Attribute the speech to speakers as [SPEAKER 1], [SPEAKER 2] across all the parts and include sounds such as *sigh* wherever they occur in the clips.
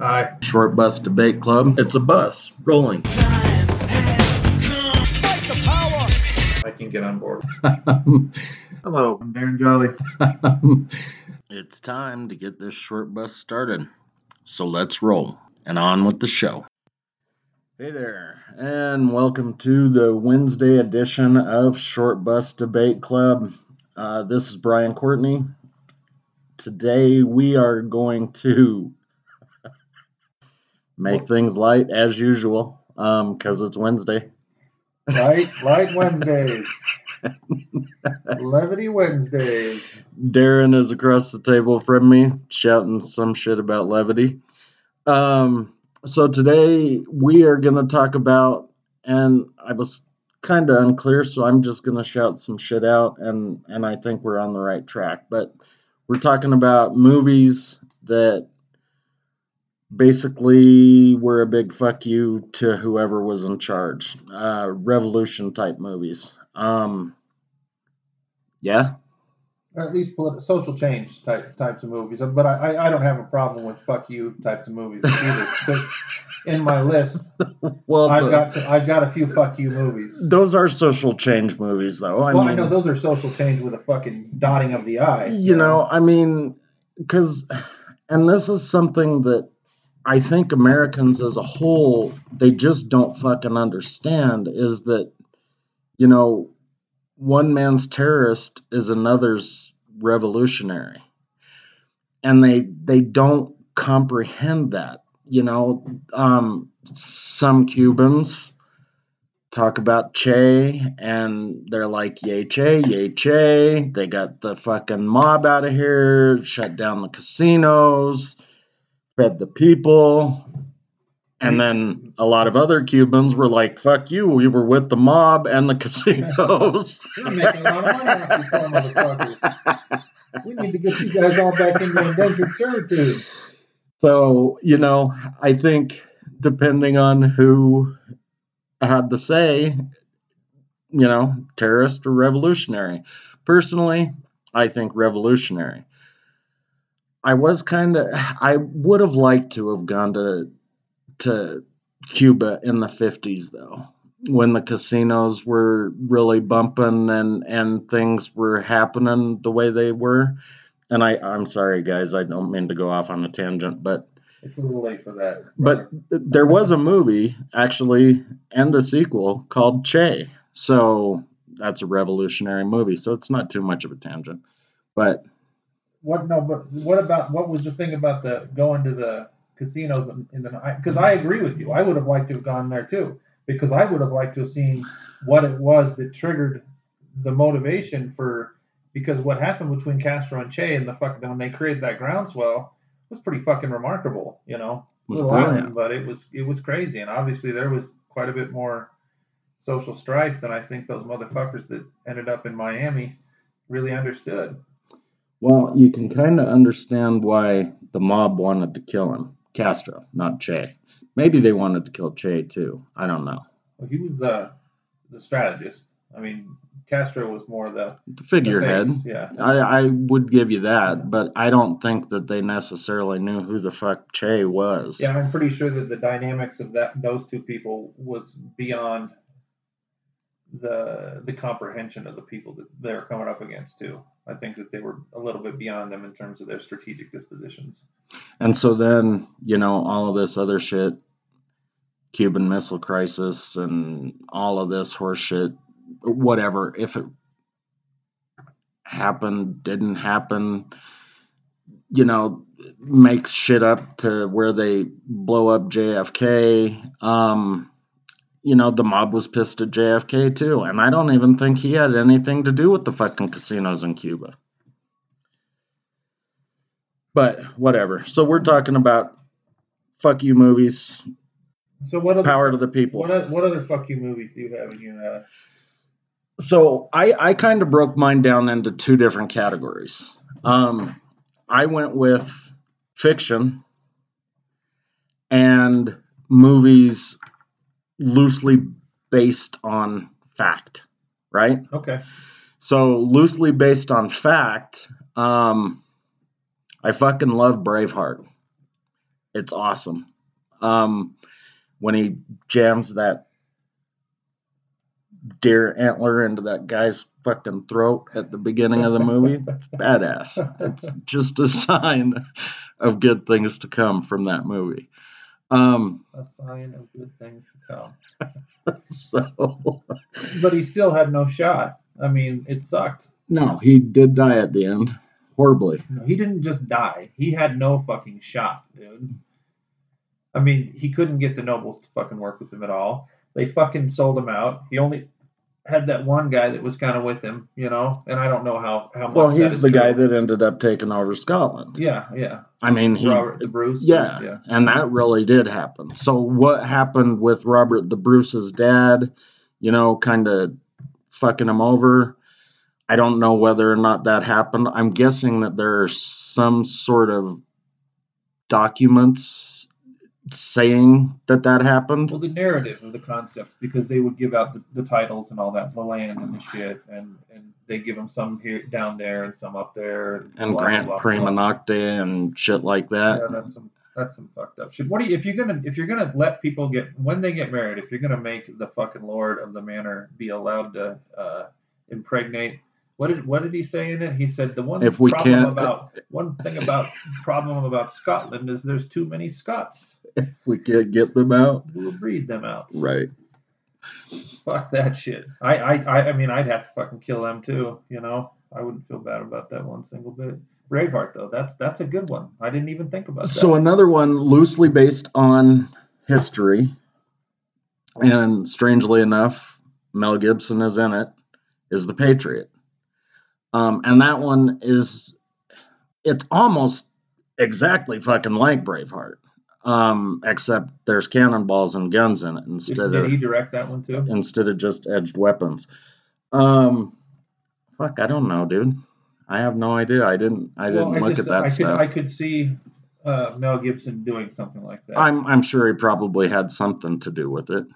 [SPEAKER 1] Aye.
[SPEAKER 2] Short Bus Debate Club. It's a bus rolling.
[SPEAKER 1] I can get on board. *laughs* Hello, I'm Darren Jolly. *laughs*
[SPEAKER 2] it's time to get this short bus started. So let's roll and on with the show. Hey there, and welcome to the Wednesday edition of Short Bus Debate Club. Uh, this is Brian Courtney. Today we are going to make things light as usual because um, it's Wednesday.
[SPEAKER 1] Light, light Wednesdays. *laughs* Levity Wednesdays.
[SPEAKER 2] Darren is across the table from me shouting some shit about levity. Um, so today we are going to talk about, and I was kind of unclear, so I'm just going to shout some shit out, and and I think we're on the right track. But we're talking about movies that basically we were a big fuck you to whoever was in charge. Uh, revolution type movies. Um, yeah,
[SPEAKER 1] or at least political, social change type types of movies. But I, I don't have a problem with fuck you types of movies either. in my list, *laughs* well, I've the, got to, I've got a few fuck you movies.
[SPEAKER 2] Those are social change movies, though.
[SPEAKER 1] I well, mean, I know those are social change with a fucking dotting of the eye.
[SPEAKER 2] You, you know? know, I mean, because, and this is something that I think Americans as a whole they just don't fucking understand is that, you know one man's terrorist is another's revolutionary. And they they don't comprehend that you know. Um, some cubans talk about che and they're like yay che yay che. They got the fucking mob out of here shut down the casinos fed the people and hmm. then a lot of other Cubans were like, "Fuck you! We were with the mob and the casinos." *laughs*
[SPEAKER 1] We're making a lot of money off these poor motherfuckers. We need to get you guys all back into indentured servitude.
[SPEAKER 2] So you know, I think depending on who had the say, you know, terrorist or revolutionary. Personally, I think revolutionary. I was kind of, I would have liked to have gone to to Cuba in the 50s, though, when the casinos were really bumping and, and things were happening the way they were. And I, I'm sorry, guys, I don't mean to go off on a tangent, but.
[SPEAKER 1] It's a little late for that.
[SPEAKER 2] Brother. But there was a movie, actually, and a sequel called Che. So that's a revolutionary movie. So it's not too much of a tangent. But.
[SPEAKER 1] What, no, but what about, what was the thing about the going to the casinos in the night because I agree with you. I would have liked to have gone there too because I would have liked to have seen what it was that triggered the motivation for because what happened between Castro and Che and the fuck when they created that groundswell was pretty fucking remarkable, you know. Little island, but it was it was crazy, and obviously there was quite a bit more social strife than I think those motherfuckers that ended up in Miami really understood.
[SPEAKER 2] Well, you can kind of understand why the mob wanted to kill him Castro, not Che. Maybe they wanted to kill Che too. I don't know.
[SPEAKER 1] Well, he was the the strategist. I mean, Castro was more the,
[SPEAKER 2] the figurehead.
[SPEAKER 1] Yeah,
[SPEAKER 2] I, I would give you that, but I don't think that they necessarily knew who the fuck Che was.
[SPEAKER 1] Yeah, I'm pretty sure that the dynamics of that those two people was beyond the the comprehension of the people that they're coming up against too. I think that they were a little bit beyond them in terms of their strategic dispositions.
[SPEAKER 2] And so then, you know, all of this other shit, Cuban Missile Crisis and all of this horseshit, whatever, if it happened, didn't happen, you know, makes shit up to where they blow up JFK. Um, you know, the mob was pissed at JFK too, and I don't even think he had anything to do with the fucking casinos in Cuba. But whatever. So we're talking about fuck you movies.
[SPEAKER 1] So what other,
[SPEAKER 2] power to the people?
[SPEAKER 1] What, what other fuck you movies do you have in your? Uh...
[SPEAKER 2] So I I kind of broke mine down into two different categories. Um, I went with fiction and movies loosely based on fact, right?
[SPEAKER 1] Okay.
[SPEAKER 2] So loosely based on fact, um, I fucking love Braveheart. It's awesome. Um, when he jams that deer antler into that guy's fucking throat at the beginning of the movie, it's badass. It's *laughs* just a sign of good things to come from that movie. Um,
[SPEAKER 1] A sign of good things to come. *laughs*
[SPEAKER 2] so
[SPEAKER 1] But he still had no shot. I mean, it sucked.
[SPEAKER 2] no, he did die at the end, horribly.
[SPEAKER 1] No, He didn't just die. He had no fucking shot, dude. I mean, he couldn't get the nobles to fucking work with him at all. They fucking sold him out. He only had that one guy that was kind of with him, you know. And I don't know how how much.
[SPEAKER 2] Well, he's the guy that ended up taking over Scotland.
[SPEAKER 1] Yeah, yeah.
[SPEAKER 2] I mean, he
[SPEAKER 1] Robert the Bruce.
[SPEAKER 2] Yeah,
[SPEAKER 1] yeah.
[SPEAKER 2] and that really did happen. So what happened with Robert the Bruce's dad, you know, kind of fucking him over? I don't know whether or not that happened. I'm guessing that there are some sort of documents saying that that happened.
[SPEAKER 1] Well, the narrative of the concept, because they would give out the, the titles and all that, the land and the shit, and and they give them some here down there and some up there,
[SPEAKER 2] And
[SPEAKER 1] blah,
[SPEAKER 2] Grant
[SPEAKER 1] blah, blah.
[SPEAKER 2] Nocte and shit like that.
[SPEAKER 1] Yeah, that's some that's some fucked up shit. What do you if you're gonna if you're gonna let people get when they get married, if you're gonna make the fucking lord of the manor be allowed to uh, impregnate. What did what did he say in it? He said the one
[SPEAKER 2] If we
[SPEAKER 1] problem
[SPEAKER 2] can't-
[SPEAKER 1] about one thing about problem about Scotland is there's too many Scots.
[SPEAKER 2] If we could get them out.
[SPEAKER 1] We'll breed them out.
[SPEAKER 2] Right.
[SPEAKER 1] Fuck that shit. I, I, I, I mean, I'd have to fucking kill them too. You know, I wouldn't feel bad about that one single bit. Braveheart though, that's that's a good one. I didn't even think about that.
[SPEAKER 2] So another one loosely based on history, and strangely enough, Mel Gibson is in it, is The Patriot. Um, and that one is, it's almost exactly fucking like Braveheart, um, except there's cannonballs and guns in it
[SPEAKER 1] did,
[SPEAKER 2] instead
[SPEAKER 1] did
[SPEAKER 2] of
[SPEAKER 1] he direct that one too?
[SPEAKER 2] instead of just edged weapons. Um, fuck, I don't know, dude. I have no idea. I didn't. I didn't
[SPEAKER 1] Well,
[SPEAKER 2] look
[SPEAKER 1] just-
[SPEAKER 2] at that
[SPEAKER 1] I
[SPEAKER 2] stuff.
[SPEAKER 1] Could, I could see uh, Mel Gibson doing something like that.
[SPEAKER 2] I'm I'm sure he probably had something to do with it.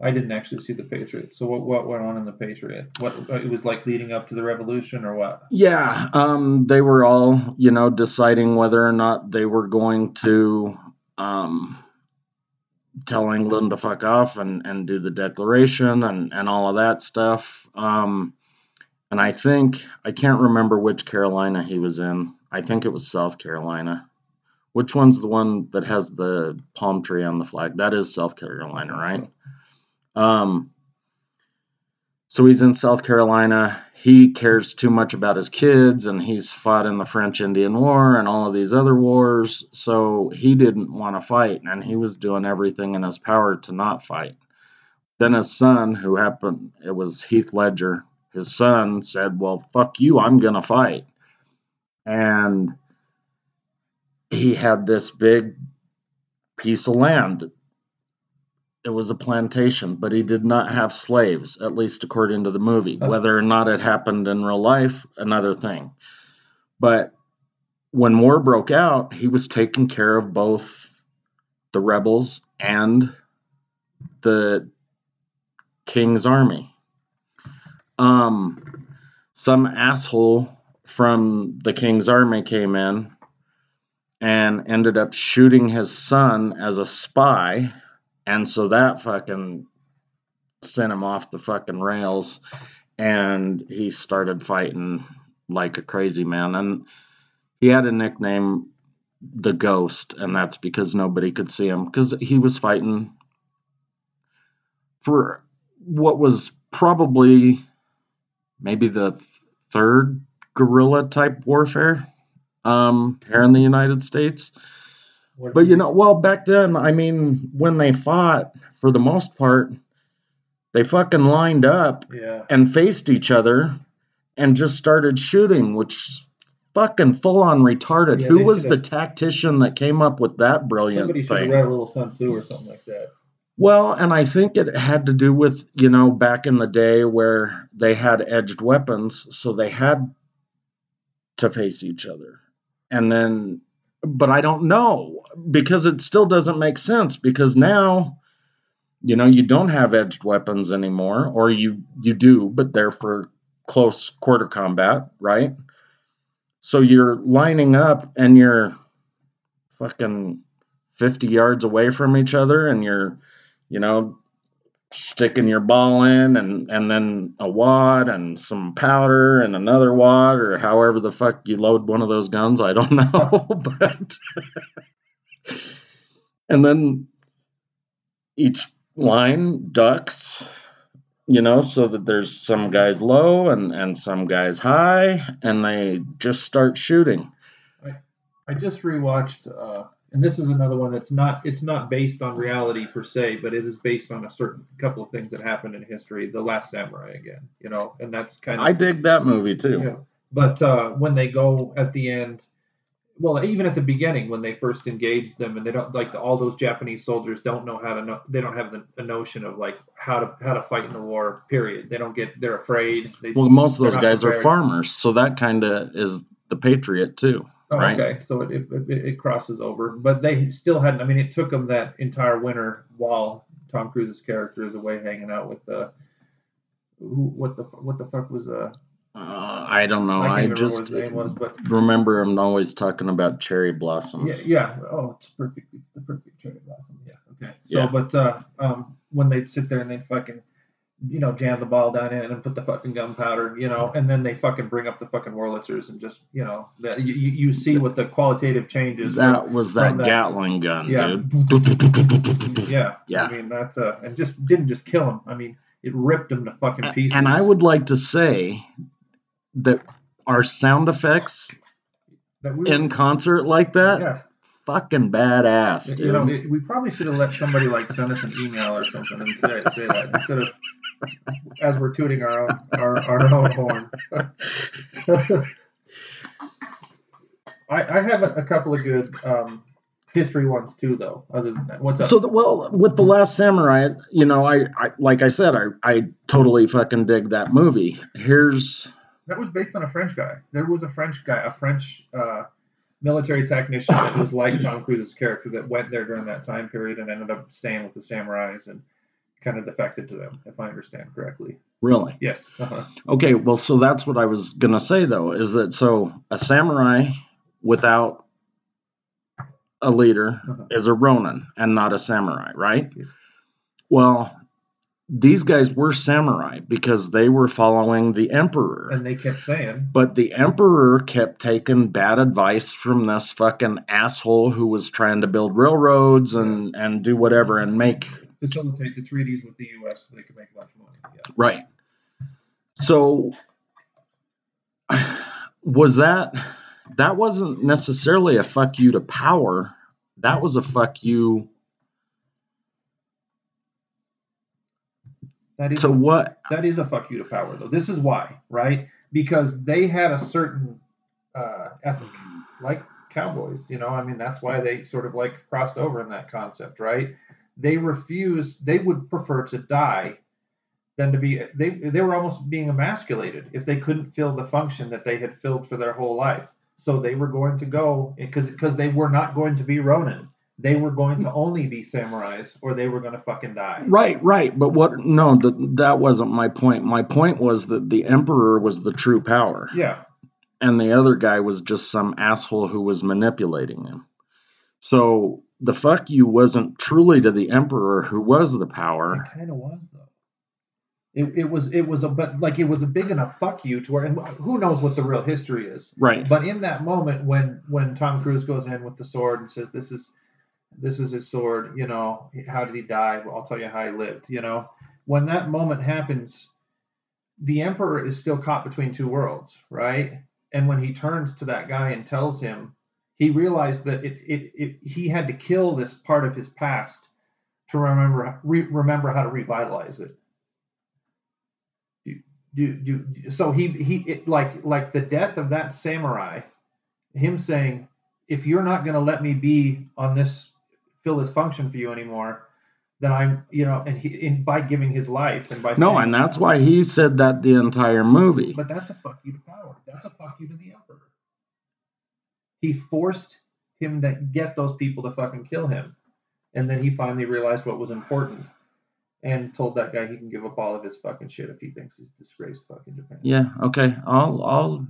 [SPEAKER 1] I didn't actually see the Patriot. So what what went on in the Patriot? What it was like leading up to the revolution or what?
[SPEAKER 2] Yeah, um, they were all you know deciding whether or not they were going to um, tell England to fuck off and and do the declaration and and all of that stuff. Um, and I think I can't remember which Carolina he was in. I think it was South Carolina. Which one's the one that has the palm tree on the flag? That is South Carolina, right? Um, so he's in South Carolina. He cares too much about his kids, and he's fought in the French Indian War and all of these other wars. So he didn't want to fight, and he was doing everything in his power to not fight. Then his son, who happened, it was Heath Ledger, his son said, Well, fuck you, I'm going to fight. And he had this big piece of land it was a plantation, but he did not have slaves, at least according to the movie.
[SPEAKER 1] Oh.
[SPEAKER 2] Whether or not it happened in real life, another thing. But when war broke out, he was taking care of both the rebels and the king's army. Um, some asshole from the king's army came in and ended up shooting his son as a spy and so that fucking sent him off the fucking rails. And he started fighting like a crazy man. And he had a nickname, the Ghost. And that's because nobody could see him because he was fighting for what was probably maybe the third guerrilla type warfare um, here in the United States. But you know, well, back then, I mean, when they fought, for the most part, they fucking lined up
[SPEAKER 1] yeah.
[SPEAKER 2] and faced each other and just started shooting, which fucking full on retarded.
[SPEAKER 1] Yeah,
[SPEAKER 2] Who was the tactician that came up with that brilliant
[SPEAKER 1] Somebody should have
[SPEAKER 2] thing?
[SPEAKER 1] read a little Sun Tzu or something like that.
[SPEAKER 2] Well, and I think it had to do with, you know, back in the day where they had edged weapons, so they had to face each other. And then, but I don't know because it still doesn't make sense because now, you know, you don't have edged weapons anymore, or you you do, but they're for close quarter combat, right? So you're lining up and you're fucking 50 yards away from each other and you're, you know, sticking your ball in and and then a wad and some powder and another wad or however the fuck you load one of those guns i don't *laughs* know but *laughs* and then each line ducks you know so that there's some guys low and and some guys high and they just start shooting.
[SPEAKER 1] I I just rewatched, uh, and this is another one that's not it's not based on reality per se, but it is based on a certain couple of things that happened in history. The Last Samurai again, you know, and that's kind of
[SPEAKER 2] i dig that movie too
[SPEAKER 1] yeah. But uh, when they go at the end, well, even at the beginning when they first engage them, and they don't like the, all those Japanese soldiers don't know how to know. They don't have the, the notion of like how to how to fight in the war. Period. They don't get. They're afraid. They,
[SPEAKER 2] well most of those guys are farmers so that kind of is the patriot too
[SPEAKER 1] Oh,
[SPEAKER 2] right?
[SPEAKER 1] okay. So it, it, it crosses over, but they still hadn't. I mean, it took them that entire winter while Tom Cruise's character is away hanging out with the. Who, what the what the fuck was uh?
[SPEAKER 2] uh, i don't know
[SPEAKER 1] I
[SPEAKER 2] i, just
[SPEAKER 1] what his name was,
[SPEAKER 2] remember him always talking about cherry blossoms
[SPEAKER 1] Yeah, yeah. Oh, it's perfect. It's the perfect cherry blossom. Yeah. Okay. So,
[SPEAKER 2] Yeah.
[SPEAKER 1] but uh, um, when they'd sit there and they'd fucking, you know, jam the ball down in and put the fucking gunpowder, you know, and then they fucking bring up the fucking Wurlitzers and just, you know, that you, you see what the qualitative changes. from-
[SPEAKER 2] that was that
[SPEAKER 1] that-
[SPEAKER 2] gatling gun
[SPEAKER 1] Yeah.
[SPEAKER 2] dude
[SPEAKER 1] yeah.
[SPEAKER 2] Yeah.
[SPEAKER 1] I mean, that's uh, and just didn't just kill him. I mean, it ripped him to fucking pieces.
[SPEAKER 2] and i would like to say that our sound effects
[SPEAKER 1] That we
[SPEAKER 2] in concert like that
[SPEAKER 1] yeah.
[SPEAKER 2] fucking badass dude
[SPEAKER 1] You know, it, we probably should have let somebody like send us an email or something and say, say that instead of as we're tooting our own our, our own horn. *laughs* I, I have a, a couple of good um, history ones too, though. Other than that, what's up?
[SPEAKER 2] So the, well, with the Last Samurai, you know, I, I like I said, I I totally fucking dig that movie. Here's
[SPEAKER 1] that was based on a French guy. There was a French guy, a French uh, military technician that was like Tom Cruise's character that went there during that time period and ended up staying with the samurais and kind of defected to them, if I understand correctly.
[SPEAKER 2] really
[SPEAKER 1] Yes. Uh-huh.
[SPEAKER 2] okay. Well, so that's what I was gonna say though, is that so a samurai without a leader
[SPEAKER 1] Uh-huh.
[SPEAKER 2] is a Ronin and not a samurai, right?
[SPEAKER 1] Yeah.
[SPEAKER 2] Well, these guys were samurai because they were following the emperor.
[SPEAKER 1] And they kept saying,
[SPEAKER 2] But the emperor kept taking bad advice from this fucking asshole who was trying to build railroads and and do whatever and make
[SPEAKER 1] facilitate the treaties with the U.S. so they could make a bunch of money. Yeah.
[SPEAKER 2] right. So was that that wasn't necessarily a fuck you to power. That was a fuck you
[SPEAKER 1] That is
[SPEAKER 2] to what?
[SPEAKER 1] that is a fuck you to power, though. This is why, right? Because they had a certain uh, ethic, like cowboys. You know, I mean, that's why they sort of like crossed over in that concept, right? They refused. They would prefer to die than to be. They they were almost being emasculated if they couldn't fill the function that they had filled for their whole life. So they were going to go because because they were not going to be Ronin. They were going to only be samurais, or they were going to fucking die.
[SPEAKER 2] Right, right. But what? No, that that wasn't my point. My point was that the emperor was the true power.
[SPEAKER 1] Yeah,
[SPEAKER 2] and the other guy was just some asshole who was manipulating him. So the fuck you wasn't truly to the emperor who was the power.
[SPEAKER 1] It kind of was though. It, it was it was a but like it was a big enough fuck you to where and who knows what the real history is.
[SPEAKER 2] Right.
[SPEAKER 1] But in that moment when when Tom Cruise goes in with the sword and says this is this is his sword, you know, how did he die? Well, I'll tell you how he lived, you know. When that moment happens, the emperor is still caught between two worlds, right? And when he turns to that guy and tells him, he realized that it, it, it he had to kill this part of his past to remember re, remember how to revitalize it. Do, do, do, so he he it, like like the death of that samurai, him saying, if you're not going to let me be on this fill this function for you anymore, then I'm you know and he in by giving his life and by
[SPEAKER 2] No,
[SPEAKER 1] saying,
[SPEAKER 2] and that's why he said that the entire movie.
[SPEAKER 1] but that's a fuck you to power. That's a fuck you to the emperor. He forced him to get those people to fucking kill him. And then he finally realized what was important and told that guy he can give up all of his fucking shit if he thinks he's disgraced fucking Japan.
[SPEAKER 2] Yeah, okay. I'll I'll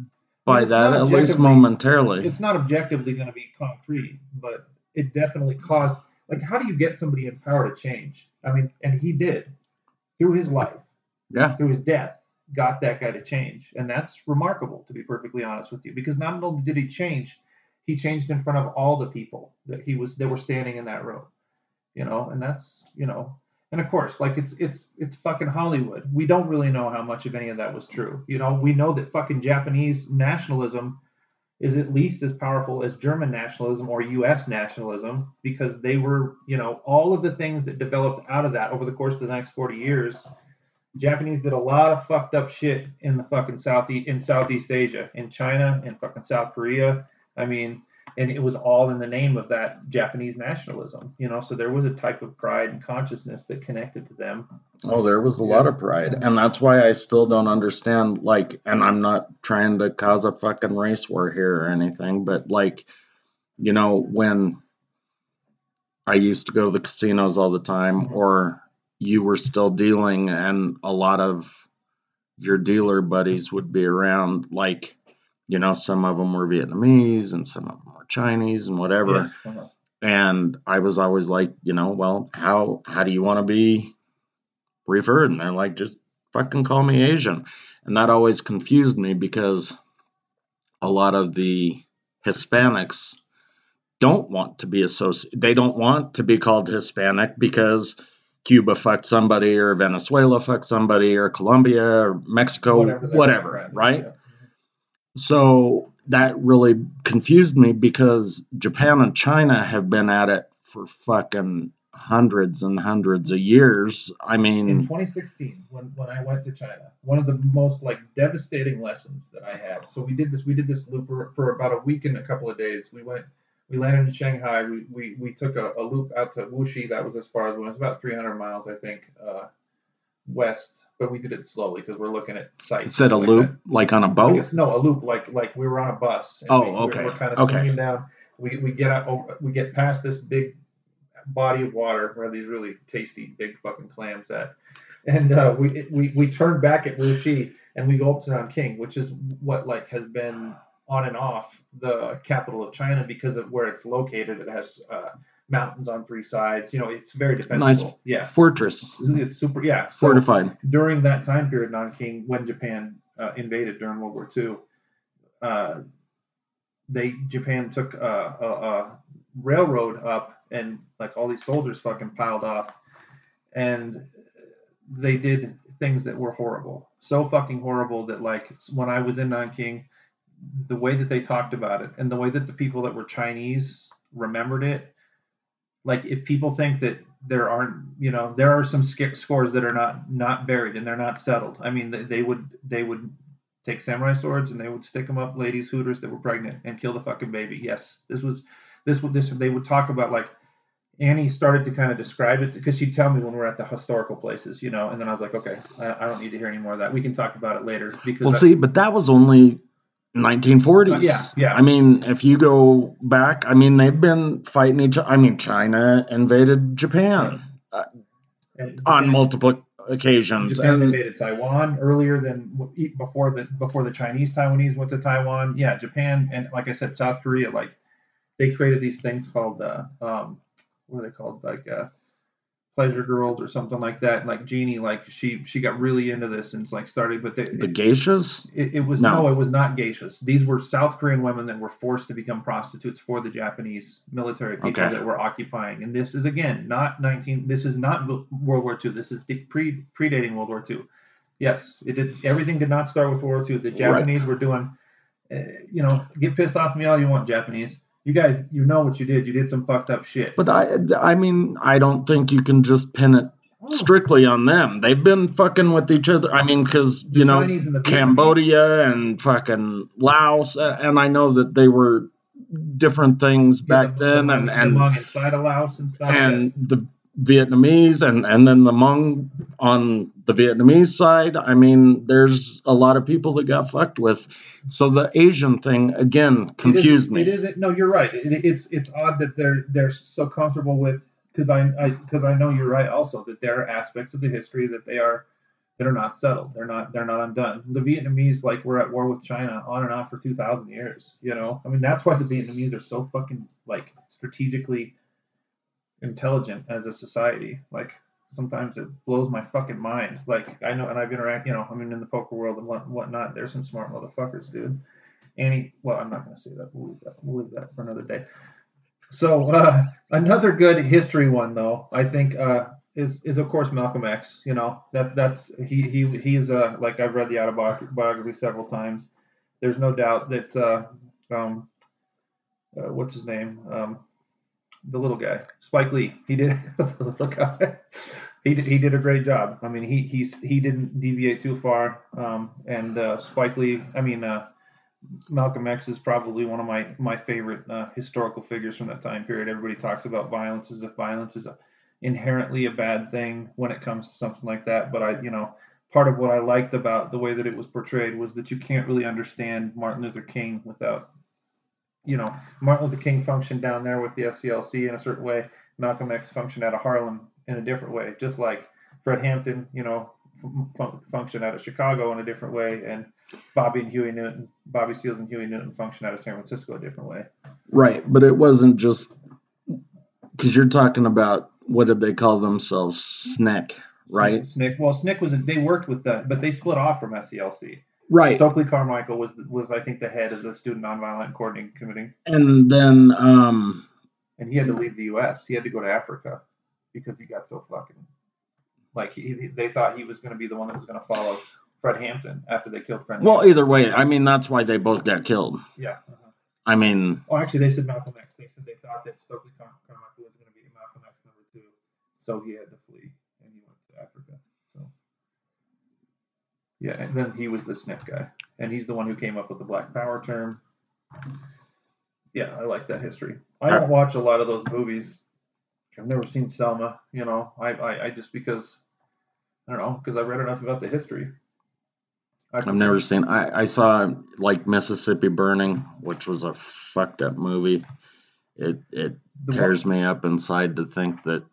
[SPEAKER 2] buy that at least momentarily.
[SPEAKER 1] It's not objectively going to be concrete, but it definitely caused. Like, how do you get somebody in power to change? I mean, and he did through his life,
[SPEAKER 2] Yeah.
[SPEAKER 1] through his death, got that guy to change, and that's remarkable to be perfectly honest with you. Because not only did he change, he changed in front of all the people that he was that were standing in that room, you know, and that's you know. And of course, like it's it's it's fucking Hollywood. We don't really know how much of any of that was true. You know, we know that fucking Japanese nationalism is at least as powerful as German nationalism or US nationalism because they were, you know, all of the things that developed out of that over the course of the next 40 years. Japanese did a lot of fucked up shit in the fucking Southeast in Southeast Asia, in China, in fucking South Korea. I mean, and it was all in the name of that Japanese nationalism, you know. So there was a type of pride and consciousness that connected to them.
[SPEAKER 2] Oh, there was a
[SPEAKER 1] Yeah.
[SPEAKER 2] lot of pride. And that's why I still don't understand, like, and I'm not trying to cause a fucking race war here or anything, but like, you know, when I used to go to the casinos all the time,
[SPEAKER 1] Mhm.
[SPEAKER 2] or you were still dealing and a lot of your dealer buddies would be around, like, you know, some of them were Vietnamese and some of them were Chinese and whatever
[SPEAKER 1] Yes. Uh-huh.
[SPEAKER 2] and I was always like, you know, well, how how do you want to be referred? And they're like, just fucking call me Asian, and that always confused me because a lot of the Hispanics don't want to be associated. They don't want to be called Hispanic because Cuba fucked somebody, or Venezuela fucked somebody, or Colombia, or Mexico,
[SPEAKER 1] Whatever
[SPEAKER 2] whatever, right?
[SPEAKER 1] yeah.
[SPEAKER 2] So that really confused me because Japan and China have been at it for fucking hundreds and hundreds of years. I mean, in
[SPEAKER 1] 2016 when, when i went to china one of the most like devastating lessons that i had. So we did this we did this loop for, for about a week and a couple of days. We went we landed in shanghai. We we, we took a, a loop out to wuxi. That was as far as we went about 300 miles i think uh, west but we did it slowly because we're looking at sites
[SPEAKER 2] it's at a
[SPEAKER 1] like
[SPEAKER 2] loop,
[SPEAKER 1] that.
[SPEAKER 2] like on a boat.
[SPEAKER 1] guess, no, a loop like like we were on a bus. and
[SPEAKER 2] Oh,
[SPEAKER 1] we, we're-
[SPEAKER 2] okay,
[SPEAKER 1] We're, kind of
[SPEAKER 2] okay.
[SPEAKER 1] swinging down. We, we get out. over- We get past this big body of water where these really tasty big fucking clams at, and uh, we we we turn back at Wuxi and we go up to Nanking, which is what like has been on and off the capital of China because of where it's located. It has uh, mountains on three sides. You know, it's very defensible.
[SPEAKER 2] Nice.
[SPEAKER 1] Yeah,
[SPEAKER 2] Fortress,
[SPEAKER 1] it's super. Yeah, so-
[SPEAKER 2] fortified.
[SPEAKER 1] during that time period, Nanking, when Japan uh, invaded during World War II, uh, they Japan took a, a, a railroad up, and like all these soldiers fucking piled off, and they did things that were horrible, so fucking horrible that like when I was in Nanking, the way that they talked about it and the way that the people that were Chinese remembered it, like if people think that there aren't, you know, there are some sc- scores that are not not buried and they're not settled. I mean, they, they would they would take samurai swords and they would stick them up ladies hooters that were pregnant and kill the fucking baby. Yes, this was this would this they would talk about like Annie started to kind of describe it because she'd tell me when we're at the historical places, you know, and then I was like, okay, I, I don't need to hear any more of that. We can talk about it later because
[SPEAKER 2] Well,
[SPEAKER 1] I-
[SPEAKER 2] see, but that was only 1940s.
[SPEAKER 1] Uh, yeah, yeah.
[SPEAKER 2] I mean, if you go back, I mean, they've been fighting each. I mean, China invaded Japan
[SPEAKER 1] and
[SPEAKER 2] on multiple occasions,
[SPEAKER 1] Japan
[SPEAKER 2] and
[SPEAKER 1] invaded Taiwan earlier than before the before the Chinese Taiwanese went to Taiwan. Yeah, Japan and like I said, South Korea, like they created these things called uh, um, what are they called? Like uh, pleasure girls or something like that. And like Jeannie, like she she got really into this and it's like started, but they,
[SPEAKER 2] the geishas.
[SPEAKER 1] it, it was
[SPEAKER 2] No.
[SPEAKER 1] no. it was not geishas. These were South Korean women that were forced to become prostitutes for the Japanese military people
[SPEAKER 2] Okay.
[SPEAKER 1] that were occupying. And this is again not 19. This is not World War II. This is pre predating World War II. Yes, it did. Everything did not start with World War II. The
[SPEAKER 2] Right.
[SPEAKER 1] Japanese were doing, uh, you know, get pissed off me all you want, Japanese. You guys, you know what you did. You did some fucked up shit.
[SPEAKER 2] But I, I mean, I don't think you can just pin it
[SPEAKER 1] Oh,
[SPEAKER 2] strictly on them. They've been fucking with each other. I mean, because you know,
[SPEAKER 1] and
[SPEAKER 2] Cambodia and fucking Laos, uh, and I know that they were different things
[SPEAKER 1] Yeah,
[SPEAKER 2] back
[SPEAKER 1] the-
[SPEAKER 2] then,
[SPEAKER 1] the
[SPEAKER 2] and and
[SPEAKER 1] inside of Laos and stuff.
[SPEAKER 2] and
[SPEAKER 1] yes.
[SPEAKER 2] the Vietnamese and and then the Hmong on the Vietnamese side. I mean, there's a lot of people that got fucked with. So the Asian thing again confused
[SPEAKER 1] it
[SPEAKER 2] me.
[SPEAKER 1] It isn't. No, you're right. It, it's it's odd that they're they're so comfortable with because I because I, I know you're right also that there are aspects of the history that they are that are not settled. They're not. They're not undone. The Vietnamese, like, were at war with China on and off for two thousand years. You know, I mean, that's why the Vietnamese are so fucking like strategically intelligent as a society. Like, sometimes it blows my fucking mind. Like, I know, and I've interacted. You know, I mean, in the poker world and what whatnot, there's some smart motherfuckers, dude. Any, well, I'm not gonna say that. We'll leave that. We'll leave that for another day. So uh, another good history one though, I think, uh, is is of course Malcolm X. You know, that's that's he he he's uh like I've read the autobiography several times. There's no doubt that uh, um, uh, what's his name, um, the little guy, Spike Lee. He did the little guy. He did, he did a great job. I mean, he he's he didn't deviate too far. Um, and uh, Spike Lee, I mean, uh, Malcolm X is probably one of my my favorite uh, historical figures from that time period. Everybody talks about violence as if violence is a, inherently a bad thing when it comes to something like that. But I, you know, part of what I liked about the way that it was portrayed was that you can't really understand Martin Luther King without, you know, Martin Luther King functioned down there with the SCLC in a certain way. Malcolm X functioned out of Harlem in a different way, just like Fred Hampton, you know, fun- functioned out of Chicago in a different way, and Bobby and Huey Newton, Bobby Seals and Huey Newton functioned out of San Francisco a different way.
[SPEAKER 2] Right, but it wasn't just because you're talking about what did they call themselves, SNCC, right?
[SPEAKER 1] SNCC. Well, SNCC was they worked with that, but they split off from SCLC.
[SPEAKER 2] Right,
[SPEAKER 1] Stokely Carmichael was was I think the head of the Student Nonviolent Coordinating Committee,
[SPEAKER 2] and then um,
[SPEAKER 1] and he had to leave the U.S. He had to go to Africa because he got so fucking like he, he- they thought he was going to be the one that was going to follow Fred Hampton after they killed Fred.
[SPEAKER 2] well,
[SPEAKER 1] Hampton.
[SPEAKER 2] either way, I mean that's why they both got killed.
[SPEAKER 1] yeah. uh-huh.
[SPEAKER 2] I mean,
[SPEAKER 1] Oh, actually, they said Malcolm X. They said they thought that Stokely Carmichael was going to be Malcolm X number two, so he had to flee and he went to Africa. Yeah, and then he was the SNP guy, and he's the one who came up with the Black Power term. Yeah, I like that history. I don't watch a lot of those movies. I've never seen Selma. You know, I I, I just because I don't know because I read enough about the history. I
[SPEAKER 2] I've never seen. I I saw like Mississippi Burning, which was a fucked up movie. It it
[SPEAKER 1] the one-
[SPEAKER 2] tears me up inside to think that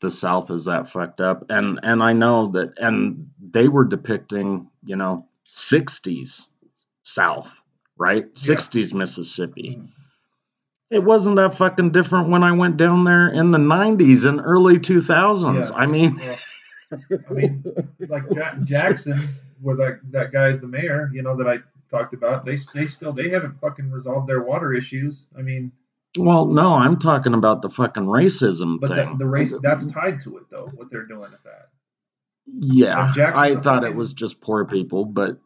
[SPEAKER 2] the South is that fucked up. And and I know that and they were depicting, you know, 60s South, right?
[SPEAKER 1] Yeah.
[SPEAKER 2] 60s Mississippi.
[SPEAKER 1] Mm.
[SPEAKER 2] It wasn't that fucking different when I went down there in the 90s and early 2000s.
[SPEAKER 1] Yeah.
[SPEAKER 2] I mean,
[SPEAKER 1] Well, I mean, like *laughs* Jackson, where that that guy's the mayor, you know, that I talked about. They they still they haven't fucking resolved their water issues. I mean,
[SPEAKER 2] well, no, I'm talking about the fucking racism
[SPEAKER 1] but the,
[SPEAKER 2] thing.
[SPEAKER 1] the race that's tied to it though. What they're doing with that.
[SPEAKER 2] Yeah, I thought it was just poor people, but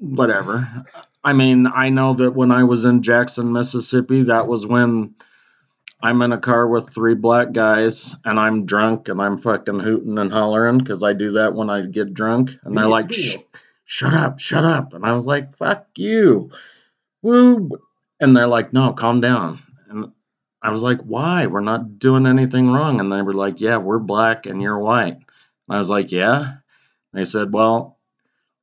[SPEAKER 2] whatever. I mean, I know that when I was in Jackson, Mississippi, that was when I'm in a car with three black guys and I'm drunk and I'm fucking hooting and hollering because I do that when I get drunk. And they're like, Shh, shut up, shut up. And I was like, fuck you. Woo. And they're like, no, calm down. And I was like, why? We're not doing anything wrong. And they were like, yeah, we're black and you're white. And I was like, yeah. They said, well,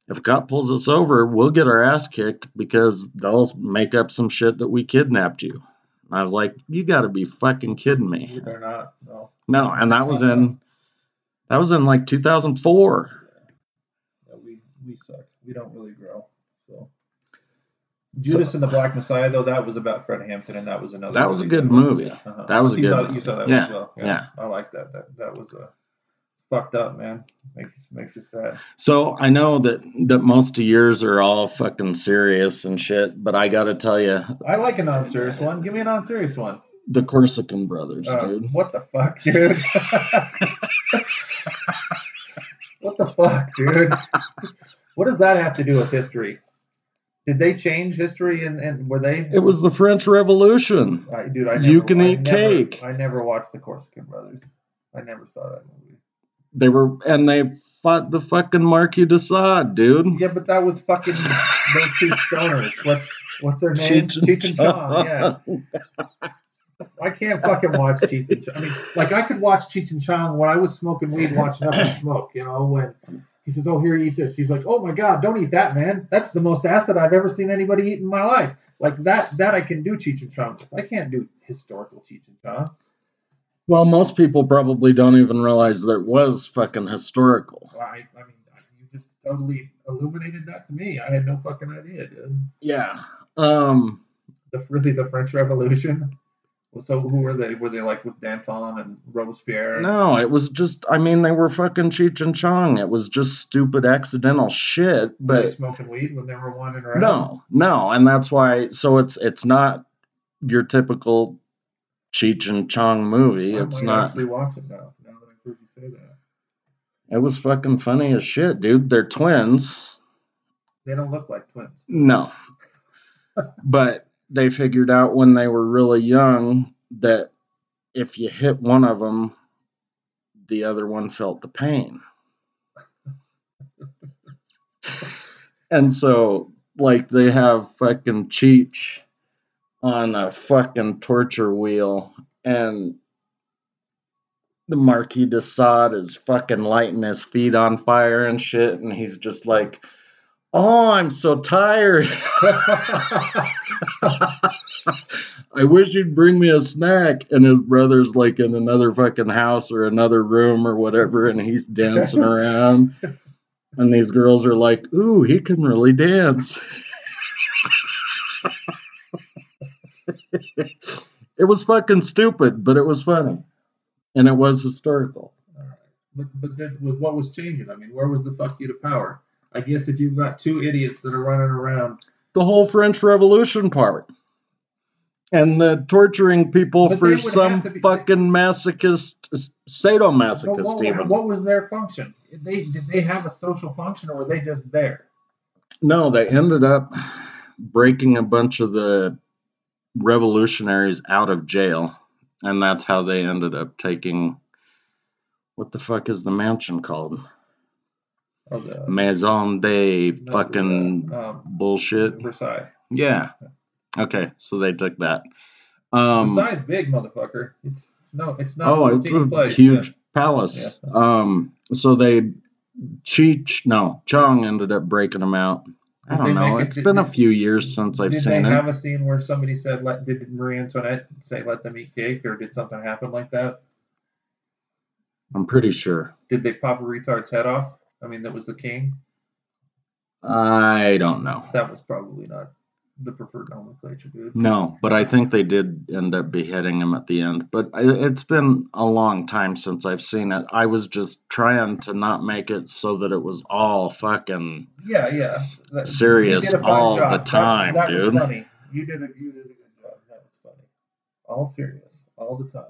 [SPEAKER 2] if a cop pulls us over, we'll get our ass kicked because they'll make up some shit that we kidnapped you. And I was like, you got to be fucking kidding me.
[SPEAKER 1] They're not. No.
[SPEAKER 2] No, and that was in that was in like 2004.
[SPEAKER 1] Yeah, we we suck. We don't really grow. So. Judas and the Black Messiah, though, that was about Fred Hampton, and that was another.
[SPEAKER 2] That was a good
[SPEAKER 1] one.
[SPEAKER 2] movie.
[SPEAKER 1] Uh-huh.
[SPEAKER 2] That was a
[SPEAKER 1] you
[SPEAKER 2] good
[SPEAKER 1] Saw, you saw that
[SPEAKER 2] Yeah,
[SPEAKER 1] as well.
[SPEAKER 2] yeah.
[SPEAKER 1] I like that. That that was a fucked up, man. Makes makes you sad.
[SPEAKER 2] So I know that that most of yours are all fucking serious and shit, but I got to tell you,
[SPEAKER 1] I like a non-serious one. Give me a non-serious one.
[SPEAKER 2] the Corsican brothers,
[SPEAKER 1] Uh,
[SPEAKER 2] dude.
[SPEAKER 1] What the fuck, dude? *laughs* what the fuck, dude? What does that have to do with history? Did they change history and, and were they?
[SPEAKER 2] It was the French Revolution.
[SPEAKER 1] I, dude, I
[SPEAKER 2] You can
[SPEAKER 1] I
[SPEAKER 2] eat
[SPEAKER 1] never-
[SPEAKER 2] cake.
[SPEAKER 1] I never watched the Corsican Brothers. I never saw that movie.
[SPEAKER 2] They were and they fought the fucking Marquis de Sade, dude.
[SPEAKER 1] Yeah, but that was fucking those two stoners. What's what's their names? Cheech and Chong. Yeah. I can't fucking watch Cheech and Chong. I mean, like I could watch Cheech and Chong when I was smoking weed, watching Up in Smoke. You know, when he says, "Oh, here, eat this," he's like, "Oh my god, don't eat that, man. That's the most acid I've ever seen anybody eat in my life." Like that, that I can do Cheech and Chong. I can't do historical Cheech and Chong.
[SPEAKER 2] Well, most people probably don't even realize that it was fucking historical.
[SPEAKER 1] Well, I, I mean, you just totally illuminated that to me. I had no fucking idea, dude.
[SPEAKER 2] Yeah. Um.
[SPEAKER 1] The really the French Revolution. So who were they? Were they like with Danton and Robespierre?
[SPEAKER 2] No, it was just. I mean, they were fucking Cheech and Chong. It was just stupid, accidental shit.
[SPEAKER 1] Were they
[SPEAKER 2] But
[SPEAKER 1] smoking weed when they were wandering around?
[SPEAKER 2] no, no, and that's why. So it's it's not your typical Cheech and Chong movie.
[SPEAKER 1] I
[SPEAKER 2] It's not.
[SPEAKER 1] actually watch it now. Now that I've heard you say that,
[SPEAKER 2] It was fucking funny as shit, dude. They're twins.
[SPEAKER 1] they don't look like twins.
[SPEAKER 2] No. but they figured out when they were really young that if you hit one of them, the other one felt the pain. *laughs* and so, like, they have fucking Cheech on a fucking torture wheel, and the Marquis de Sade is fucking lighting his feet on fire and shit, and he's just like, Oh, I'm so tired. I wish you'd bring me a snack. And his brother's like in another fucking house or another room or whatever, and he's dancing around. And these girls are like, Ooh, he can really dance. it was fucking stupid, but it was funny. And it was historical.
[SPEAKER 1] But but then with what was changing? I mean, where was the fuck you to power? I guess if you've got two idiots that are running around,
[SPEAKER 2] the whole French Revolution part. And the torturing people
[SPEAKER 1] But
[SPEAKER 2] for some
[SPEAKER 1] be-
[SPEAKER 2] fucking masochist, sadomasochist,
[SPEAKER 1] what,
[SPEAKER 2] even.
[SPEAKER 1] what was their function? Did they did they have a social function or were they just there?
[SPEAKER 2] No, they ended up breaking a bunch of the revolutionaries out of jail. And that's how they ended up taking. What the fuck is the mansion called?
[SPEAKER 1] Oh, the,
[SPEAKER 2] Maison de
[SPEAKER 1] no,
[SPEAKER 2] fucking
[SPEAKER 1] the, um,
[SPEAKER 2] bullshit.
[SPEAKER 1] Versailles.
[SPEAKER 2] Yeah. Okay, so they took that. Um,
[SPEAKER 1] Versailles big motherfucker. It's, it's no, it's not.
[SPEAKER 2] Oh, it's a
[SPEAKER 1] place,
[SPEAKER 2] huge
[SPEAKER 1] yeah.
[SPEAKER 2] palace. Um, so they Cheech, no, Chong ended up breaking them out. I don't know.
[SPEAKER 1] it-
[SPEAKER 2] It's
[SPEAKER 1] did-
[SPEAKER 2] been a few years since I've
[SPEAKER 1] did
[SPEAKER 2] seen
[SPEAKER 1] they
[SPEAKER 2] it.
[SPEAKER 1] have a scene where somebody said, "Let"? Did Marie Antoinette say, "Let them eat cake," or did something happen like that?
[SPEAKER 2] I'm pretty sure.
[SPEAKER 1] Did they pop a retard's head off? I mean, that was the king.
[SPEAKER 2] I don't know.
[SPEAKER 1] That was probably not the preferred nomenclature, dude.
[SPEAKER 2] No, but I think they did end up beheading him at the end. But it's been a long time since I've seen it. I was just trying to not make it so that it was all fucking
[SPEAKER 1] Yeah, yeah. That-
[SPEAKER 2] Serious
[SPEAKER 1] you did a fine
[SPEAKER 2] all
[SPEAKER 1] job.
[SPEAKER 2] the
[SPEAKER 1] That-
[SPEAKER 2] time,
[SPEAKER 1] that,
[SPEAKER 2] dude.
[SPEAKER 1] Was funny. You did a you did a good job. That was funny. All serious, all the time.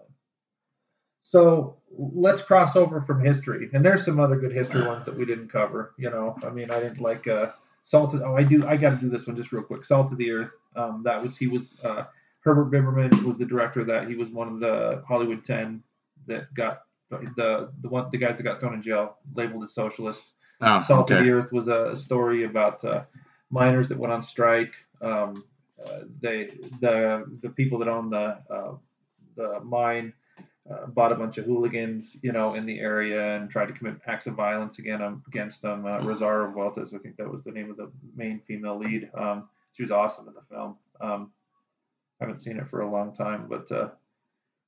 [SPEAKER 1] So let's cross over from history, and there's some other good history ones that we didn't cover. You know, I mean, I didn't like uh, Salt. Of, oh, I do. I got to do this one just real quick. Salt of the Earth. Um, that was he was uh, Herbert Biberman was the director of that. He was one of the Hollywood Ten that got the the one the guys that got thrown in jail labeled as socialists.
[SPEAKER 2] oh,
[SPEAKER 1] Salt of the Earth was a story about uh, miners that went on strike. Um, uh, they the the people that owned the uh, the mine uh, bought a bunch of hooligans, you know, in the area and tried to commit acts of violence again um, against them. Uh, Rosario Vueltas, I think that was the name of the main female lead. Um, she was awesome in the film. Um, haven't seen it for a long time, but uh,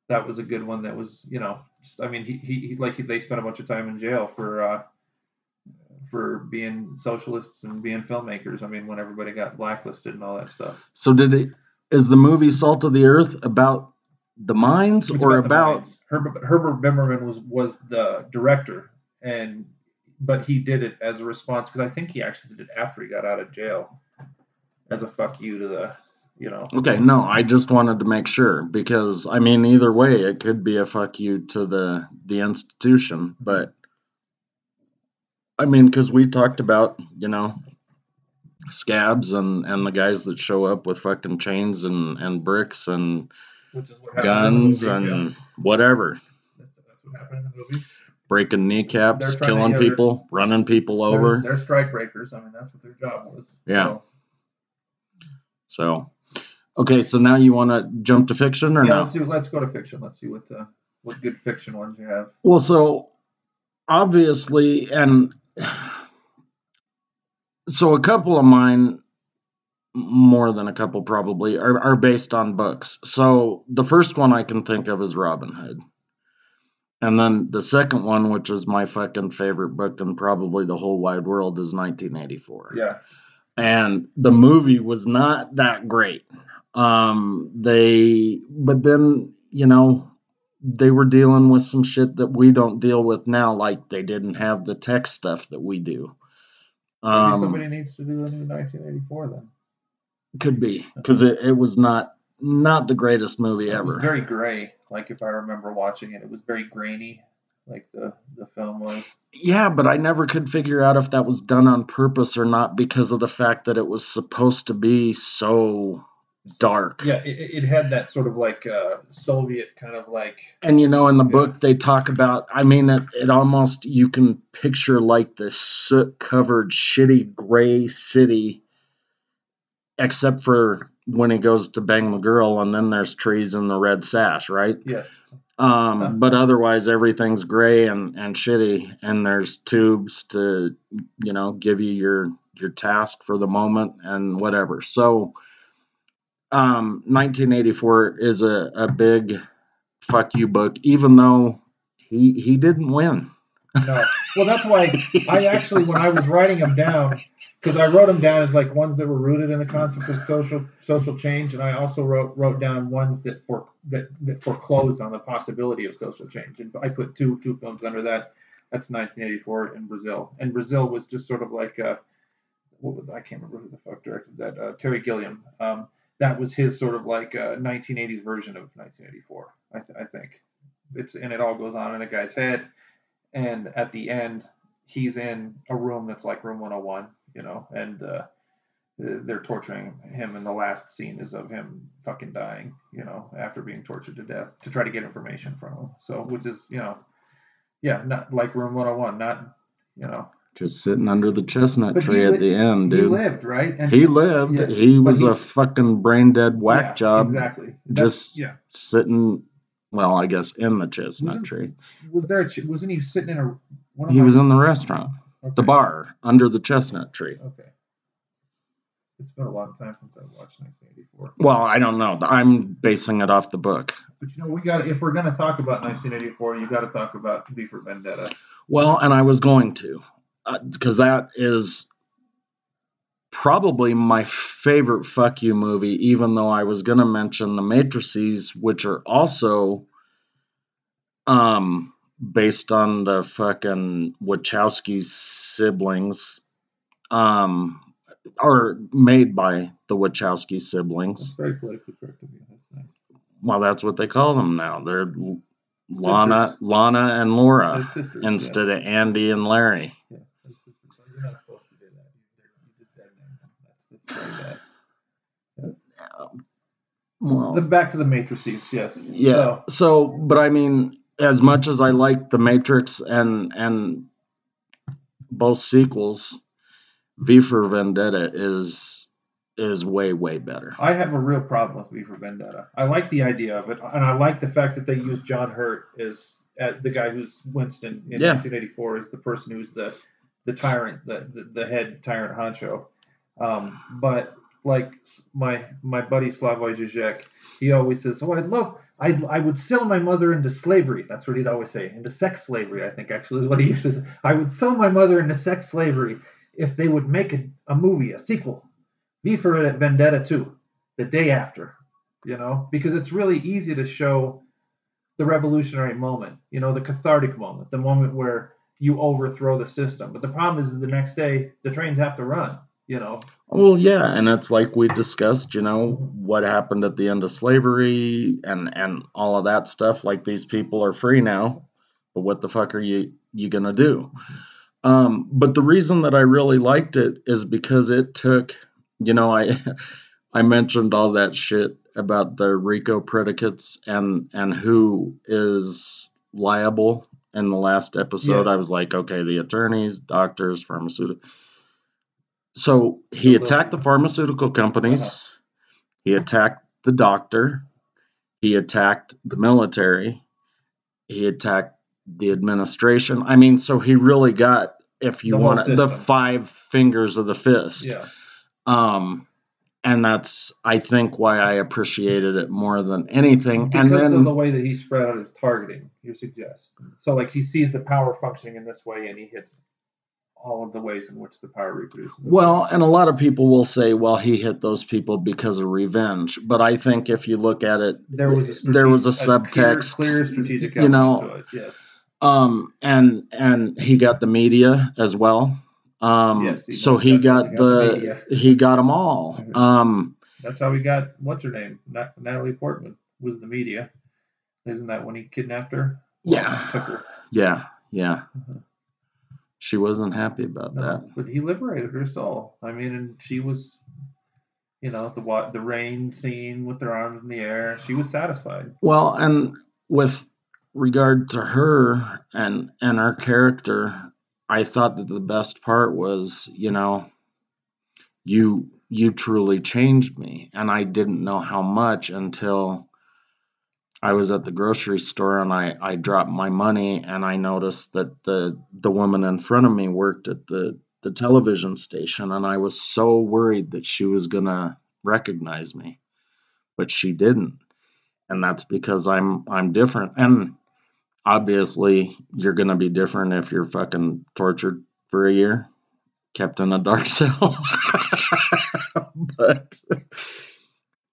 [SPEAKER 1] that was a good one. That was, you know, just, I mean, he, he, he like they spent a bunch of time in jail for uh, for being socialists and being filmmakers. I mean, when everybody got blacklisted and all that stuff.
[SPEAKER 2] So did it? Is the movie Salt of the Earth about the mines
[SPEAKER 1] It's
[SPEAKER 2] or
[SPEAKER 1] the
[SPEAKER 2] about?
[SPEAKER 1] Herbert, Herbert Biberman was was the director, and but he did it as a response because I think he actually did it after he got out of jail, as a fuck you to the, you know.
[SPEAKER 2] Okay, no, I just wanted to make sure because I mean, either way, it could be a fuck you to the the institution, but I mean, because we talked about you know scabs and and the guys that show up with fucking chains and and bricks and
[SPEAKER 1] Which is what happened
[SPEAKER 2] guns
[SPEAKER 1] movie,
[SPEAKER 2] and
[SPEAKER 1] yeah.
[SPEAKER 2] whatever,
[SPEAKER 1] That's, that's what happened in the movie.
[SPEAKER 2] breaking kneecaps,
[SPEAKER 1] They're
[SPEAKER 2] killing people, running people
[SPEAKER 1] They're-
[SPEAKER 2] over.
[SPEAKER 1] They're, strike breakers. I mean, that's what their job was.
[SPEAKER 2] Yeah.
[SPEAKER 1] So,
[SPEAKER 2] So, okay, so now you want to jump to fiction or
[SPEAKER 1] yeah.
[SPEAKER 2] no?
[SPEAKER 1] Let's do. Let's go to fiction. Let's see what uh, what good fiction ones you have.
[SPEAKER 2] Well, so obviously, and *sighs* so a couple of mine, more than a couple probably, are, are based on books. So the first one I can think of is Robin Hood. And then the second one, which is my fucking favorite book in probably the whole wide world, is 1984.
[SPEAKER 1] Yeah.
[SPEAKER 2] And the movie was not that great. Um, they, but then, you know, they were dealing with some shit that we don't deal with now, like they didn't have the tech stuff that we do.
[SPEAKER 1] Maybe
[SPEAKER 2] Um,
[SPEAKER 1] somebody needs to do a new 1984 then.
[SPEAKER 2] Could be because it, it was not not the greatest movie
[SPEAKER 1] It was
[SPEAKER 2] ever.
[SPEAKER 1] very gray. Like if I remember watching it, it was very grainy. Like the the film was.
[SPEAKER 2] Yeah, but I never could figure out if that was done on purpose or not because of the fact that it was supposed to be so dark.
[SPEAKER 1] Yeah, it, it had that sort of like uh, Soviet kind of like.
[SPEAKER 2] And you know, in the
[SPEAKER 1] Yeah.
[SPEAKER 2] book, they talk about, I mean, it, it almost, you can picture like this soot covered, shitty gray city, except for when he goes to bang the girl, and then there's trees and the red sash, right?
[SPEAKER 1] Yes.
[SPEAKER 2] Um,
[SPEAKER 1] Huh.
[SPEAKER 2] but otherwise, everything's gray and, and shitty, and there's tubes to, you know, give you your your task for the moment and whatever. So, um, 1984 is a, a big fuck you book, even though he he didn't win.
[SPEAKER 1] No. Well, that's why I actually, when I was writing them down, because I wrote them down as like ones that were rooted in the concept of social social change, and I also wrote wrote down ones that for that, that foreclosed on the possibility of social change, and I put two two films under that. That's 1984 in Brazil, and Brazil was just sort of like uh, what was I can't remember who the fuck directed that. Uh, Terry Gilliam. Um, that was his sort of like uh, 1980s version of 1984. I, th- I think it's and it all goes on in a guy's head and at the end he's in a room that's like room 101 you know and uh, they're torturing him and the last scene is of him fucking dying you know after being tortured to death to try to get information from him. So which is you know yeah not like room 101 not you know.
[SPEAKER 2] Just sitting under the chestnut
[SPEAKER 1] But
[SPEAKER 2] tree
[SPEAKER 1] li-
[SPEAKER 2] at the end, dude.
[SPEAKER 1] he lived right? And
[SPEAKER 2] He lived.
[SPEAKER 1] Yeah,
[SPEAKER 2] he was
[SPEAKER 1] he-
[SPEAKER 2] a fucking brain dead whack
[SPEAKER 1] yeah,
[SPEAKER 2] job,
[SPEAKER 1] exactly. That's-
[SPEAKER 2] just
[SPEAKER 1] yeah.
[SPEAKER 2] sitting. Well, I guess in the chestnut
[SPEAKER 1] Wasn't-
[SPEAKER 2] tree.
[SPEAKER 1] was there a, ch- wasn't he sitting in a one of
[SPEAKER 2] He was in the restaurant,
[SPEAKER 1] okay.
[SPEAKER 2] the bar, under the chestnut tree.
[SPEAKER 1] okay it's been a long time since i watched 1984
[SPEAKER 2] Well, I don't know. I'm basing it off the book.
[SPEAKER 1] But you know, we got if we're going to talk about 1984, you got to talk about V for Vendetta.
[SPEAKER 2] Well, and I was going to, uh, because that is probably my favorite fuck you movie, even though I was going to mention the Matrices, which are also um based on the fucking Wachowski siblings, um, or made by the Wachowski
[SPEAKER 1] That's
[SPEAKER 2] siblings.
[SPEAKER 1] very politically correct of you. That's nice.
[SPEAKER 2] Well, that's what they call them now. They're L- Lana, Lana, and Laura
[SPEAKER 1] sisters,
[SPEAKER 2] instead of Andy and Larry.
[SPEAKER 1] Yeah, yeah they're sisters. So you're not supposed to do that. You, you just dead name that's very.
[SPEAKER 2] Well,
[SPEAKER 1] The back to the matrices. Yes.
[SPEAKER 2] yeah.
[SPEAKER 1] So,
[SPEAKER 2] So, but I mean, as much as I like The Matrix and and both sequels, V for Vendetta is is way way better.
[SPEAKER 1] I have a real problem with V for Vendetta. I like the idea of it, and I like the fact that they use John Hurt as, as the guy who's Winston in
[SPEAKER 2] Yeah.
[SPEAKER 1] 1984 is the person who's the the tyrant, the the, the head tyrant honcho. Um, but like my my buddy Slavoj Žižek, he always says, "Oh, I'd love." I, I would sell my mother into slavery. That's what he'd always say. Into sex slavery, I think actually is what he *laughs* uses. I would sell my mother into sex slavery if they would make a, a movie, a sequel. V for Vendetta 2, the day after, you know, because it's really easy to show the revolutionary moment, you know, the cathartic moment, the moment where you overthrow the system. But the problem is the next day, the trains have to run, you know.
[SPEAKER 2] Well, yeah, and it's like we discussed, you know, what happened at the end of slavery and and all of that stuff. Like these people are free now, but what the fuck are you you gonna do? Um, but the reason that I really liked it is because it took, you know, I *laughs* I mentioned all that shit about the RICO predicates and and who is liable in the last episode.
[SPEAKER 1] Yeah.
[SPEAKER 2] I was like, okay, the attorneys, doctors, pharmaceutical. So he attacked the pharmaceutical companies.
[SPEAKER 1] Uh-huh.
[SPEAKER 2] He attacked the doctor. He attacked the military. He attacked the administration. I mean, so he really got, if you
[SPEAKER 1] The
[SPEAKER 2] want, it, the five fingers of the fist.
[SPEAKER 1] Yeah.
[SPEAKER 2] Um, and that's I think why I appreciated it more than anything.
[SPEAKER 1] because
[SPEAKER 2] and then
[SPEAKER 1] of the way that he spread out his targeting, you suggest. So like he sees the power functioning in this way, and he hits all of the ways in which the power reproduces.
[SPEAKER 2] Well, and a lot of people will say, well, he hit those people because of revenge. But I think if you look at it,
[SPEAKER 1] there was a
[SPEAKER 2] there was a
[SPEAKER 1] strate- clear-
[SPEAKER 2] subtext,
[SPEAKER 1] clear, strategic
[SPEAKER 2] you know,
[SPEAKER 1] to it. Yes,
[SPEAKER 2] um, and and he got the media as well. Um,
[SPEAKER 1] Yes, he
[SPEAKER 2] so he got
[SPEAKER 1] he got the
[SPEAKER 2] the he got them all.
[SPEAKER 1] Mhm.
[SPEAKER 2] Um,
[SPEAKER 1] that's how we got what's her name, Nat- Natalie Portman was the media. Isn't that when he kidnapped her? Well,
[SPEAKER 2] Yeah.
[SPEAKER 1] took her.
[SPEAKER 2] yeah, yeah.
[SPEAKER 1] Mhm.
[SPEAKER 2] She wasn't happy about
[SPEAKER 1] No,
[SPEAKER 2] that.
[SPEAKER 1] but he liberated her soul. I mean, and she was, you know, the the rain scene with their arms in the air. She was satisfied.
[SPEAKER 2] Well, and with regard to her and and her character, I thought that the best part was, you know, you you truly changed me, and I didn't know how much until I was at the grocery store and I I dropped my money and I noticed that the the woman in front of me worked at the the television station and I was so worried that she was going to recognize me, but she didn't and that's because I'm I'm different. And obviously, you're gonna be different if you're fucking tortured for a year, kept in a dark *laughs* cell. *laughs* but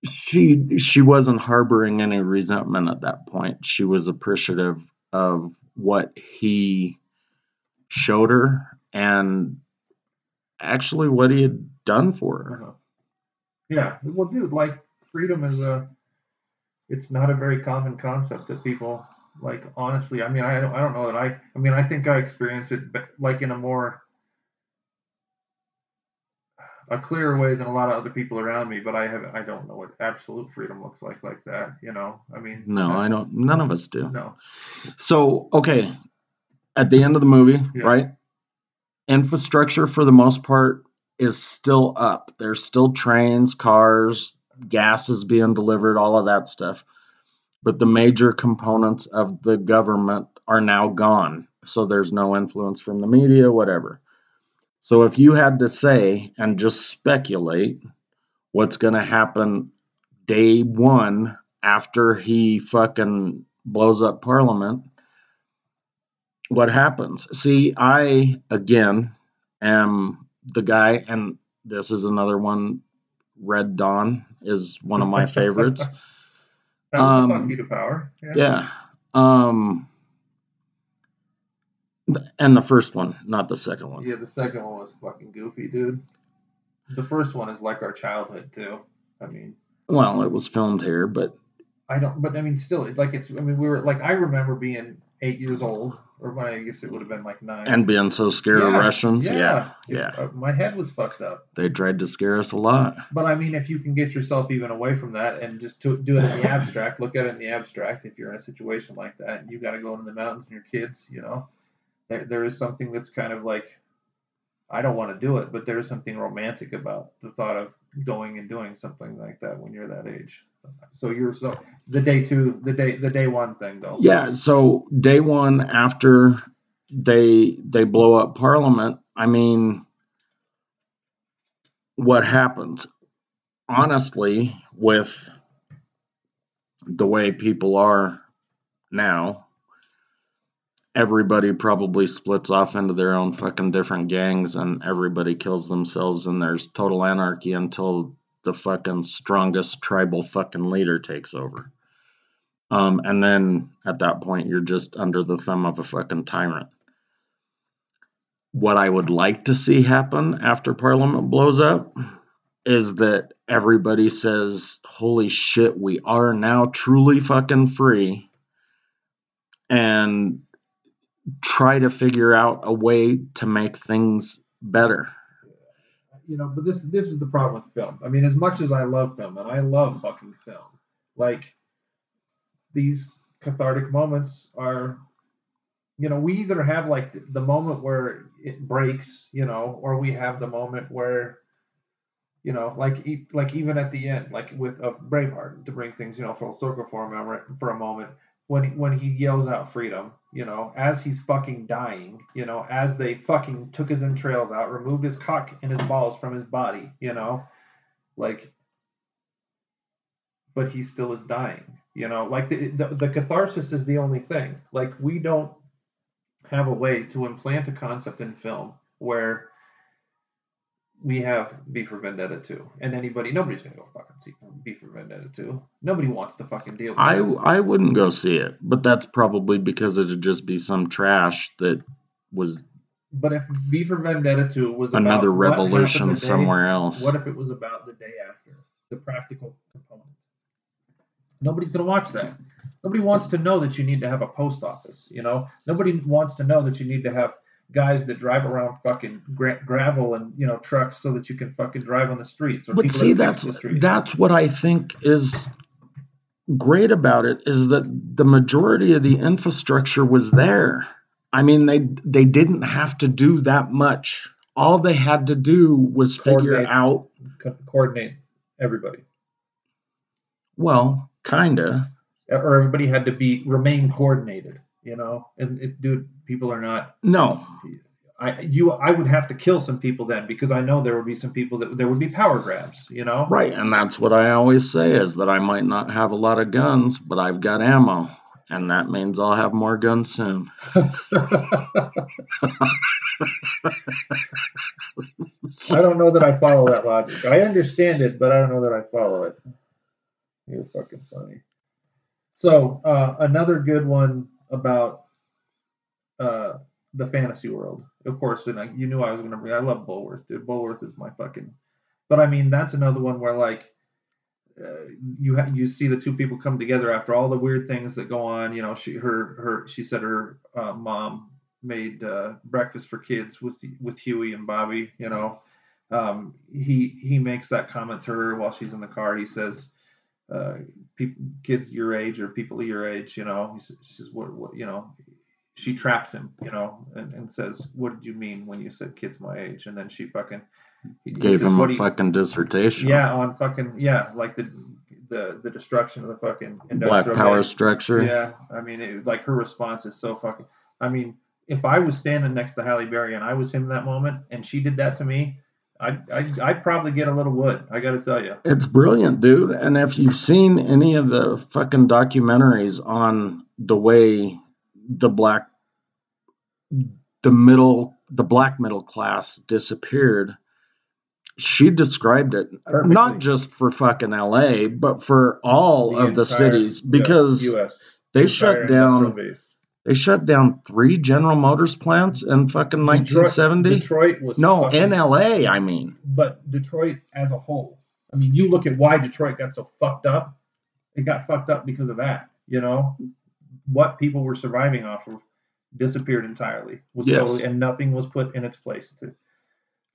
[SPEAKER 2] she she wasn't harboring any resentment at that point. She was appreciative of what he showed her and actually what he had done for her.
[SPEAKER 1] Uh-huh. Yeah, well, dude, like freedom is a. It's not a very common concept that people like. Honestly, I mean, I don't. I don't know that I. I mean, I think I experience it like in a more. A clearer way than a lot of other people around me, but I have I don't know what absolute freedom looks like like that. You know, I mean.
[SPEAKER 2] No, I don't none of us do.
[SPEAKER 1] No.
[SPEAKER 2] So, okay, at the end of the movie,
[SPEAKER 1] Yeah.
[SPEAKER 2] right? Infrastructure for the most part is still up. There's still trains, cars, gas is being delivered, all of that stuff. But the major components of the government are now gone. So there's no influence from the media, whatever. So if you had to say and just speculate what's going to happen day one after he fucking blows up Parliament, what happens? See, I again am the guy, and this is another one. Red Dawn is one of my favorites. *laughs* Um,
[SPEAKER 1] a fuck power. Yeah.
[SPEAKER 2] yeah. Um, and the first one, not the second one.
[SPEAKER 1] Yeah, the second one was fucking goofy, dude. The first one is like our childhood too. I mean,
[SPEAKER 2] Well, it was filmed here, but
[SPEAKER 1] I don't, but I mean, still, it's like it's. I mean, we were like, I remember being eight years old, or my, I guess it would have been like nine.
[SPEAKER 2] and being so scared of
[SPEAKER 1] Yeah,
[SPEAKER 2] Russians, yeah, yeah,
[SPEAKER 1] Uh, my head was fucked up.
[SPEAKER 2] they tried to scare us a lot.
[SPEAKER 1] But I mean, if you can get yourself even away from that and just to, do it in the abstract, look at it in the abstract. If you're in a situation like that, and you got to go into the mountains and your kids, you know, there there is something that's kind of like, I don't want to do it, but there is something romantic about the thought of going and doing something like that when you're that age. So you're so the day two, the day the day one thing though.
[SPEAKER 2] Yeah, so day one after they they blow up Parliament, I mean, what happens? Honestly, with the way people are now, everybody probably splits off into their own fucking different gangs and everybody kills themselves and there's total anarchy until the fucking strongest tribal fucking leader takes over. Um, and then at that point, you're just under the thumb of a fucking tyrant. What I would like to see happen after Parliament blows up is that everybody says, Holy shit, we are now truly fucking free. And try to figure out a way to make things better.
[SPEAKER 1] you know, but this this is the problem with film. I mean, as much as I love film, and I love fucking film, like these cathartic moments are, you know, we either have like the, moment where it breaks, you know, or we have the moment where, you know, like like even at the end, like with of Braveheart, to bring things, you know, full circle for a moment, for a moment, when when he yells out freedom, you know, as he's fucking dying, you know, as they fucking took his entrails out, removed his cock and his balls from his body, you know, like but he still is dying. You know, like the, the the catharsis is the only thing. Like we don't have a way to implant a concept in film where we have V for Vendetta 2. And anybody, nobody's going to go fucking see V for Vendetta 2. Nobody wants to fucking deal with
[SPEAKER 2] I
[SPEAKER 1] this.
[SPEAKER 2] I wouldn't go see it, but that's probably because it'd just be some trash that was
[SPEAKER 1] But if V for Vendetta 2 was
[SPEAKER 2] another revolution
[SPEAKER 1] day-
[SPEAKER 2] somewhere else.
[SPEAKER 1] What if it was about the day after? The practical component. Nobody's going to watch that. Nobody wants to know that you need to have a post office, you know? Nobody wants to know that you need to have guys that drive around fucking gra- gravel and, you know, trucks so that you can fucking drive on the streets or
[SPEAKER 2] But
[SPEAKER 1] people
[SPEAKER 2] see, that's
[SPEAKER 1] fix the streets.
[SPEAKER 2] that's what I think is great about it is that the majority of the infrastructure was there. I mean, they they didn't have to do that much. All they had to do was figure out,
[SPEAKER 1] Co- coordinate everybody.
[SPEAKER 2] well, kinda.
[SPEAKER 1] Or everybody had to be remain coordinated, you know? And it, dude, people are not
[SPEAKER 2] No,
[SPEAKER 1] I you I would have to kill some people then because I know there would be some people that there would be power grabs, you know.
[SPEAKER 2] right, and that's what I always say is that I might not have a lot of guns, but I've got ammo, and that means I'll have more guns soon. *laughs*
[SPEAKER 1] I don't know that I follow that logic. I understand it, but I don't know that I follow it. You're fucking funny. So uh, another good one about uh, the fantasy world, of course. And I, you knew I was gonna bring. I love Bulworth, dude. Bulworth is my fucking. But I mean, that's another one where like. Uh, you ha- you see the two people come together after all the weird things that go on. You know, she her her she said her uh, mom made uh, breakfast for kids with with Huey and Bobby. You know, um, he he makes that comment to her while she's in the car. He says, uh, "People, kids your age or people your age, you know." She says, "What what you know?" She traps him, you know, and, and says, "What did you mean when you said kids my age?" And then she fucking he, he
[SPEAKER 2] Gave
[SPEAKER 1] says,
[SPEAKER 2] him a
[SPEAKER 1] do you-"
[SPEAKER 2] fucking dissertation.
[SPEAKER 1] yeah on fucking yeah like the the the destruction of the fucking
[SPEAKER 2] Black power
[SPEAKER 1] base.
[SPEAKER 2] structure.
[SPEAKER 1] Yeah, I mean, it, like her response is so fucking. I mean, if I was standing next to Halle Berry and I was him that moment, and she did that to me, I'd I'd, I'd probably get a little wood. I got to tell you.
[SPEAKER 2] It's brilliant, dude. And if you've seen any of the fucking documentaries on the way the black, the middle, the black middle class disappeared, she described it
[SPEAKER 1] Perfectly.
[SPEAKER 2] not just for fucking LA, but for all of the cities because
[SPEAKER 1] U.S.
[SPEAKER 2] they
[SPEAKER 1] entire
[SPEAKER 2] shut down
[SPEAKER 1] base.
[SPEAKER 2] They shut down three General Motors plants in fucking 1970.
[SPEAKER 1] Detroit was
[SPEAKER 2] No,
[SPEAKER 1] fucking-
[SPEAKER 2] in LA, I mean.
[SPEAKER 1] but Detroit as a whole. I mean, you look at why Detroit got so fucked up. It got fucked up because of that. You know, what people were surviving off of disappeared entirely. Was
[SPEAKER 2] Yes.
[SPEAKER 1] totally, and nothing was put in its place to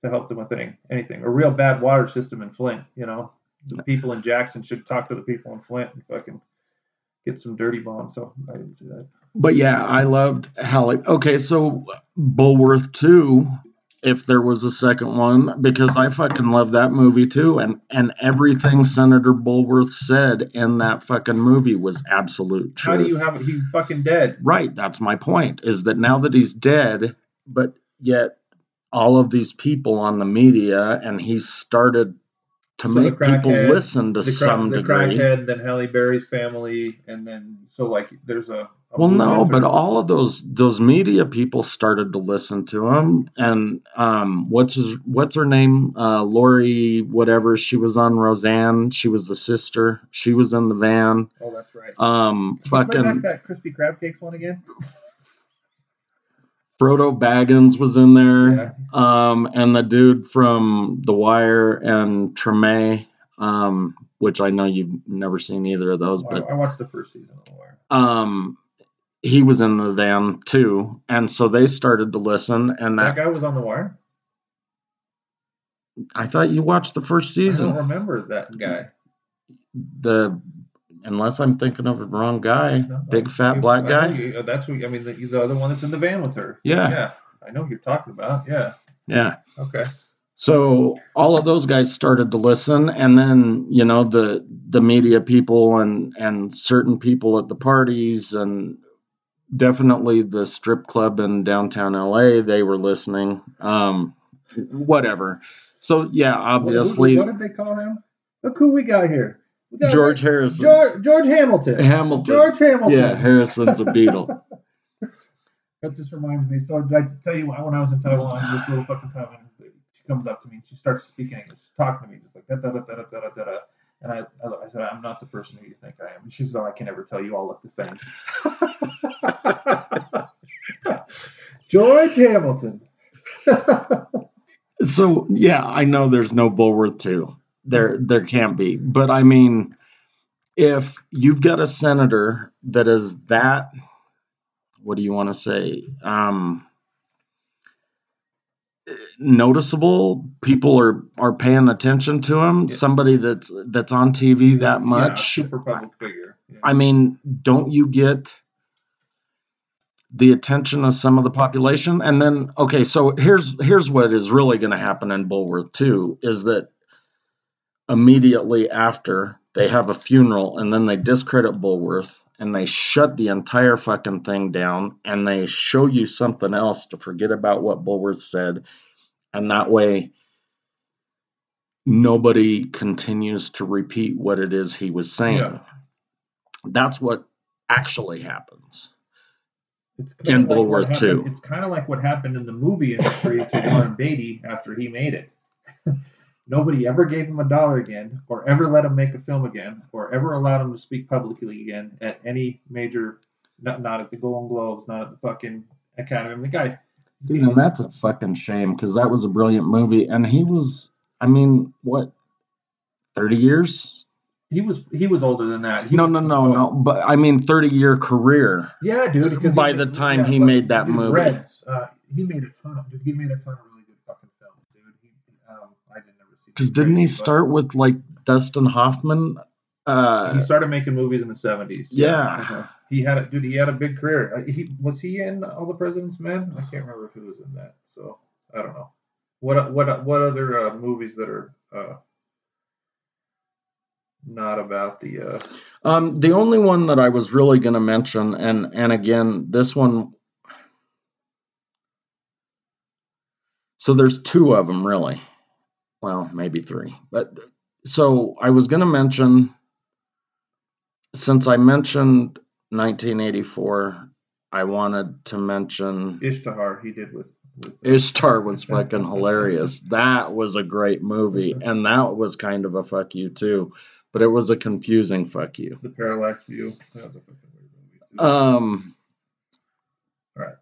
[SPEAKER 1] to help them with any, anything. A real bad water system in Flint. You know, the people in Jackson should talk to the people in Flint and fucking get some dirty bombs. So I didn't see that.
[SPEAKER 2] But yeah, I loved Halle. Okay, so Bulworth 2, if there was a second one, because I fucking love that movie too. And and everything Senator Bulworth said in that fucking movie was absolute truth.
[SPEAKER 1] How do you have it? He's fucking dead.
[SPEAKER 2] right, that's my point, is that now that he's dead, but yet all of these people on the media and he's started to
[SPEAKER 1] So the
[SPEAKER 2] make people
[SPEAKER 1] crackhead-
[SPEAKER 2] listen to
[SPEAKER 1] the, crack,
[SPEAKER 2] some
[SPEAKER 1] the
[SPEAKER 2] degree.
[SPEAKER 1] crackhead, then Halle Berry's family, and then so like there's a.
[SPEAKER 2] Well, no, but all of those those media people started to listen to him, and um, what's his what's her name? Uh, Lori, whatever. She was on Roseanne. She was the sister. She was in the van.
[SPEAKER 1] Oh, that's right.
[SPEAKER 2] Um,
[SPEAKER 1] back
[SPEAKER 2] fucking
[SPEAKER 1] that crispy crab cakes one again.
[SPEAKER 2] Frodo Baggins was in there.
[SPEAKER 1] Yeah.
[SPEAKER 2] Um, and the dude from The Wire and Treme, um, which I know you've never seen either of those,
[SPEAKER 1] I,
[SPEAKER 2] but
[SPEAKER 1] I watched the first season of The Wire.
[SPEAKER 2] um, he was in the van too, and so they started to listen, and
[SPEAKER 1] That
[SPEAKER 2] that
[SPEAKER 1] guy was on The Wire.
[SPEAKER 2] I thought you watched the first season.
[SPEAKER 1] I don't remember that guy.
[SPEAKER 2] The unless I'm thinking of the wrong guy,
[SPEAKER 1] No,
[SPEAKER 2] big fat black guy.
[SPEAKER 1] that's who. I mean, the, the other one that's in the van with her.
[SPEAKER 2] Yeah.
[SPEAKER 1] Yeah. I know who you're talking about. Yeah.
[SPEAKER 2] Yeah.
[SPEAKER 1] Okay.
[SPEAKER 2] So all of those guys started to listen, and then you know the the media people and and certain people at the parties and definitely the strip club in downtown LA. They were listening. Um, whatever. So yeah,
[SPEAKER 1] What- who-
[SPEAKER 2] obviously,
[SPEAKER 1] What, did they call him? Look who we got here. We got
[SPEAKER 2] George Harrison.
[SPEAKER 1] George, George Hamilton.
[SPEAKER 2] Hamilton.
[SPEAKER 1] George Hamilton.
[SPEAKER 2] Yeah, Harrison's a Beatle. *laughs*
[SPEAKER 1] That just reminds me. So I tell you, when I was in Taiwan, this little fucking Taiwanese she comes up to me and she starts speaking English, talking to me just like da da da da da da da. And I, I said, I'm not the person who you think I am. And she says, Oh, I can never tell. You all look the same. *laughs* George Hamilton. *laughs*
[SPEAKER 2] so yeah, I know there's no Bulworth two. There, there can't be. But I mean, if you've got a senator that is that what do you want to say? Um, noticeable. People are are paying attention to him.
[SPEAKER 1] Yeah.
[SPEAKER 2] Somebody that's that's on TV that
[SPEAKER 1] Yeah,
[SPEAKER 2] much.
[SPEAKER 1] super public figure. Yeah.
[SPEAKER 2] I mean, don't you get the attention of some of the population? And then, okay, so here's here's what is really going to happen in Bulworth too is that immediately after they have a funeral and then they discredit Bulworth and they shut the entire fucking thing down and they show you something else to forget about what Bulworth said, and that way nobody continues to repeat what it is he was saying.
[SPEAKER 1] Yeah.
[SPEAKER 2] That's what actually happens.
[SPEAKER 1] It's
[SPEAKER 2] And
[SPEAKER 1] kinda like what
[SPEAKER 2] Bulworth,
[SPEAKER 1] happened-
[SPEAKER 2] too.
[SPEAKER 1] It's kind of like what happened in the movie industry to Warren Beatty after he made it. *laughs* Nobody ever gave him a dollar again, or ever let him make a film again, or ever allowed him to speak publicly again at any major, not, not at the Golden Globes, not at the fucking Academy. I mean, the guy,
[SPEAKER 2] Dude, and that's a fucking shame because that was a brilliant movie. And he was, I mean, what, 30 years?
[SPEAKER 1] he was he was older than that. He
[SPEAKER 2] No, no, no, no. But I mean, 30 year career.
[SPEAKER 1] Yeah, dude. Because
[SPEAKER 2] By
[SPEAKER 1] he
[SPEAKER 2] the
[SPEAKER 1] made-
[SPEAKER 2] time he made that movie.
[SPEAKER 1] Reds, uh, he made a ton of dude. He made a ton of really good fucking films, dude. He, um, I didn't ever see.
[SPEAKER 2] Because didn't he start with like Dustin Hoffman? Uh,
[SPEAKER 1] He started making movies in the seventies.
[SPEAKER 2] Yeah.
[SPEAKER 1] Uh-huh. He had a dude. He had a big career. Uh, He was he in All the President's Men? I can't remember if he was in that. So I don't know. What what what other uh, movies that are uh, not about the uh,
[SPEAKER 2] Um, the only one that I was really going to mention, and and again, this one. So there's two of them really, well maybe three, but so I was going to mention. Since I mentioned 1984, I wanted to mention
[SPEAKER 1] Ishtar? He did with. with
[SPEAKER 2] Ishtar was *laughs* fucking hilarious. That was a great movie, and that was kind of a fuck you too, but it was a confusing fuck you.
[SPEAKER 1] the Parallax View. That was a fucking movie.
[SPEAKER 2] Um,
[SPEAKER 1] All right.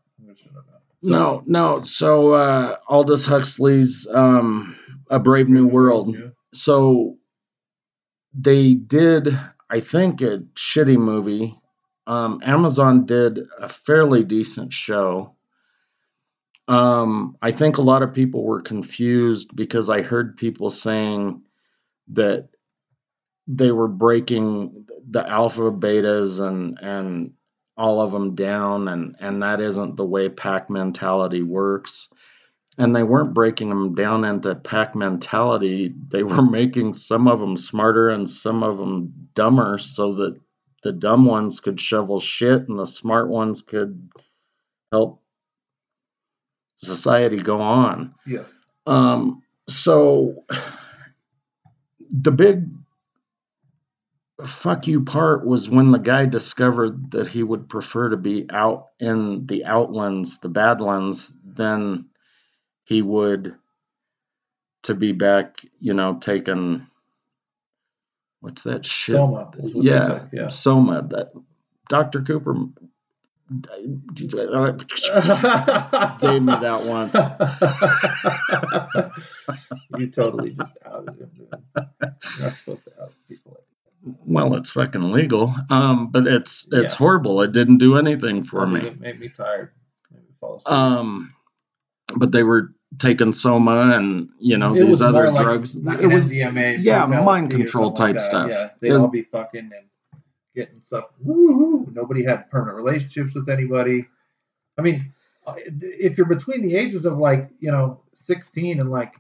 [SPEAKER 1] I'm gonna shut up now.
[SPEAKER 2] no, no. So uh, Aldous Huxley's um, A Brave New World.
[SPEAKER 1] Yeah.
[SPEAKER 2] So they did, I think, a shitty movie. Um, Amazon did a fairly decent show. Um, I think a lot of people were confused because I heard people saying that they were breaking the alpha betas and and all of them down and and that isn't the way pack mentality works. And they weren't breaking them down into pack mentality. They were *laughs* making some of them smarter and some of them dumber so that the dumb ones could shovel shit and the smart ones could help society go on.
[SPEAKER 1] Yes.
[SPEAKER 2] um, so the big fuck you part was when the guy discovered that he would prefer to be out in the outlands, the badlands, than he would to be back, you know, taking what's that shit?
[SPEAKER 1] Soma.
[SPEAKER 2] yeah,
[SPEAKER 1] Yeah.
[SPEAKER 2] Soma. That Dr. Cooper *laughs* gave me that once. *laughs*
[SPEAKER 1] you totally just outed him. Dude. You're not supposed to out people like
[SPEAKER 2] Well, it's fucking legal. Um, but it's it's
[SPEAKER 1] Yeah.
[SPEAKER 2] horrible. It didn't do anything for me.
[SPEAKER 1] It made me tired. Made me fall asleep.
[SPEAKER 2] Um, but they were taking soma and you know
[SPEAKER 1] It
[SPEAKER 2] these other
[SPEAKER 1] like
[SPEAKER 2] drugs.
[SPEAKER 1] fucking
[SPEAKER 2] It was
[SPEAKER 1] MDMA,
[SPEAKER 2] yeah, mind control
[SPEAKER 1] something like
[SPEAKER 2] type stuff.
[SPEAKER 1] Yeah, they'd all be fucking and getting stuff. Woo-hoo. Nobody had permanent relationships with anybody. I mean, uh, if you're between the ages of like you know 16 and like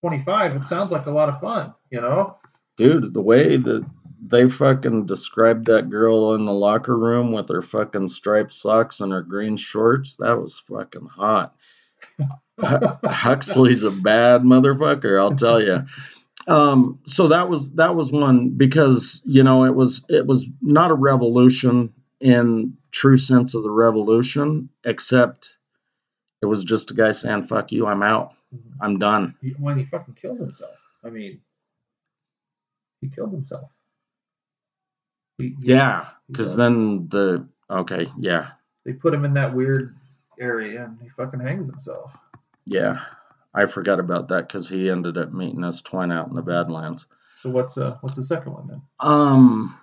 [SPEAKER 1] 25, it sounds like a lot of fun. You know.
[SPEAKER 2] dude. The way that they fucking described that girl in the locker room with her fucking striped socks and her green shorts, that was fucking hot. Huxley's a bad motherfucker, I'll tell you. um, so that was that was one because you know it was it was not a revolution in true sense of the revolution, except it was just a guy saying "fuck you, I'm out, I'm done."
[SPEAKER 1] When he fucking killed himself. I mean, he killed himself.
[SPEAKER 2] Yeah, because then the okay, yeah,
[SPEAKER 1] they put him in that weird area and he fucking hangs himself.
[SPEAKER 2] yeah, I forgot about that because he ended up meeting us twin out in the Badlands.
[SPEAKER 1] So what's uh what's the second one then?
[SPEAKER 2] Um,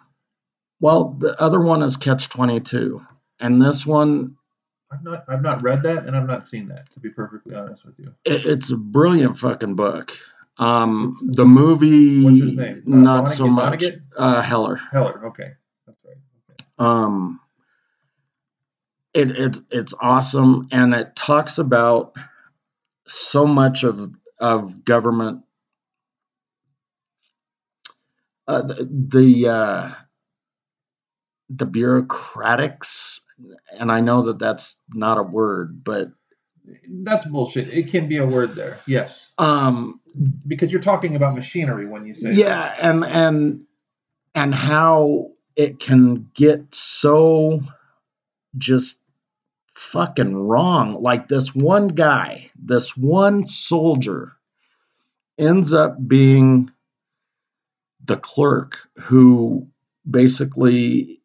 [SPEAKER 2] well, the other one is Catch Twenty Two, and this one
[SPEAKER 1] I've not I've not read that and I've not seen that to be perfectly honest with you.
[SPEAKER 2] it, it's a brilliant fucking book. Um, the movie,
[SPEAKER 1] What's his name? Uh,
[SPEAKER 2] not so much.
[SPEAKER 1] Vonnegut?
[SPEAKER 2] Uh, Heller.
[SPEAKER 1] Heller. Okay, that's right. Okay.
[SPEAKER 2] Um, it, it it's awesome, and it talks about so much of of government. Uh, the the, uh, the bureaucratics, and I know that that's not a word, but
[SPEAKER 1] That's bullshit. It can be a word there. Yes,
[SPEAKER 2] um,
[SPEAKER 1] because you're talking about machinery when you say
[SPEAKER 2] yeah and and and how it can get so just fucking wrong like this one guy this one soldier ends up being the clerk who basically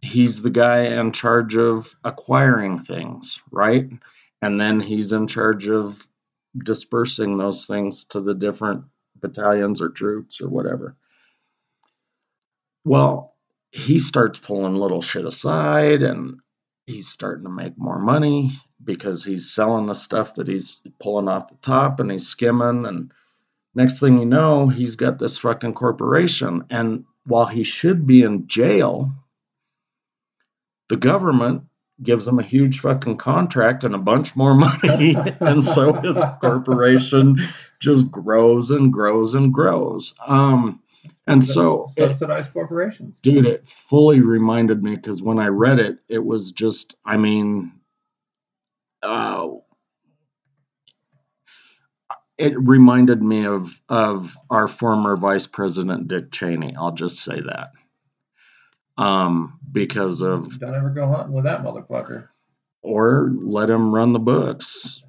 [SPEAKER 2] he's the guy in charge of acquiring things right and then he's in charge of dispersing those things to the different battalions or troops or whatever. Well, he starts pulling little shit aside and he's starting to make more money because he's selling the stuff that he's pulling off the top and he's skimming and next thing you know, he's got this fucking corporation and while he should be in jail, the government gives him a huge fucking contract and a bunch more money. *laughs* and so his corporation just grows and grows and grows. Um, and so, it,
[SPEAKER 1] subsidized corporations.
[SPEAKER 2] dude, it fully reminded me because when I read it, it was just, I mean, uh, it reminded me of of our former vice president Dick Cheney. I'll just say that. Um, because of
[SPEAKER 1] Don't ever go hunting with that motherfucker.
[SPEAKER 2] or let him run the books.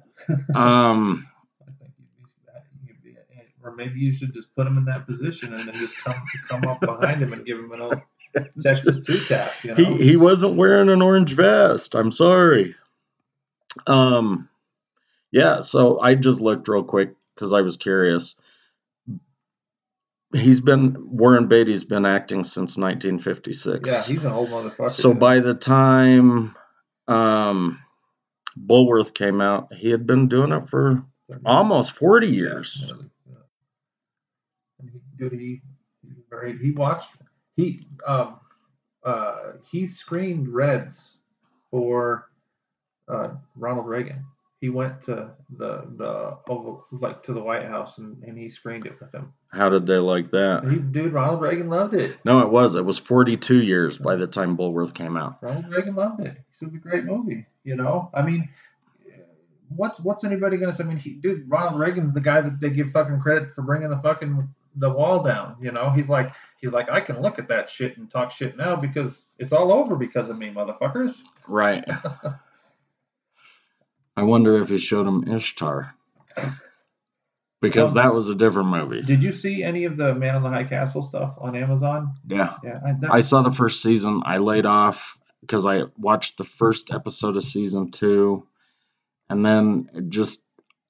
[SPEAKER 2] Um,
[SPEAKER 1] I think you'd be, that- you'd be or maybe you should just put him in that position and then just come come up behind him and give him an old *laughs* Texas two tap. You know,
[SPEAKER 2] he he wasn't wearing an orange vest. I'm sorry. Um, yeah. So I just looked real quick because I was curious. He's been Warren Beatty's been acting since 1956.
[SPEAKER 1] yeah, he's an old motherfucker.
[SPEAKER 2] so
[SPEAKER 1] dude.
[SPEAKER 2] by the time um, Bulworth came out, he had been doing it for almost 40
[SPEAKER 1] Yeah,
[SPEAKER 2] years.
[SPEAKER 1] really, yeah. And he, dude, he he's very he watched he um uh he screened Reds for uh Ronald Reagan. He went to the the oval like to the White House and, and he screened it with him.
[SPEAKER 2] How did they like that?
[SPEAKER 1] He, dude, Ronald Reagan loved it.
[SPEAKER 2] No, it was. It was 42 years by the time Bulworth came out.
[SPEAKER 1] Ronald Reagan loved it. He said it's a great movie. You know, I mean, what's what's anybody gonna say? I mean, he, dude, Ronald Reagan's the guy that they give fucking credit for bringing the fucking the wall down. You know, he's like he's like I can look at that shit and talk shit now because it's all over because of me, motherfuckers.
[SPEAKER 2] Right. *laughs* I wonder if he showed him Ishtar. Because that was a different movie.
[SPEAKER 1] Did you see any of the Man in the High Castle stuff on Amazon?
[SPEAKER 2] Yeah.
[SPEAKER 1] Yeah, I, that,
[SPEAKER 2] I saw the first season. I laid off because I watched the first episode of season two. And then it just,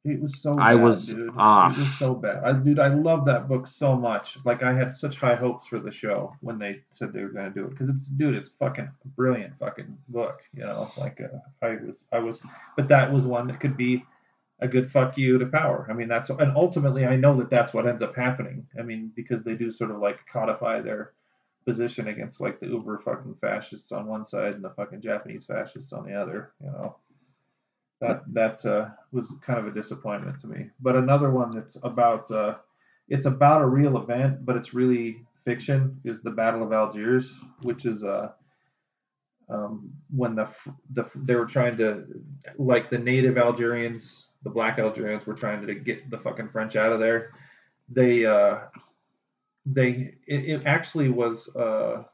[SPEAKER 1] It was so.
[SPEAKER 2] I
[SPEAKER 1] bad,
[SPEAKER 2] was
[SPEAKER 1] dude.
[SPEAKER 2] off.
[SPEAKER 1] It was so bad. I, dude, I love that book so much. Like I had such high hopes for the show when they said they were gonna do it because it's, dude, it's fucking brilliant fucking book. You know, like uh, I was, I was, but that was one that could be a good fuck you to power. I mean, that's and ultimately I know that that's what ends up happening. I mean, because they do sort of like codify their position against like the uber fucking fascists on one side and the fucking Japanese fascists on the other. You know that that uh, was kind of a disappointment to me. But another one that's about uh, it's about a real event, but it's really fiction. Is the Battle of Algiers, which is uh, um, when the the they were trying to like the native Algerians, the black Algerians were trying to get the fucking French out of there, they uh, they it, it actually was uh,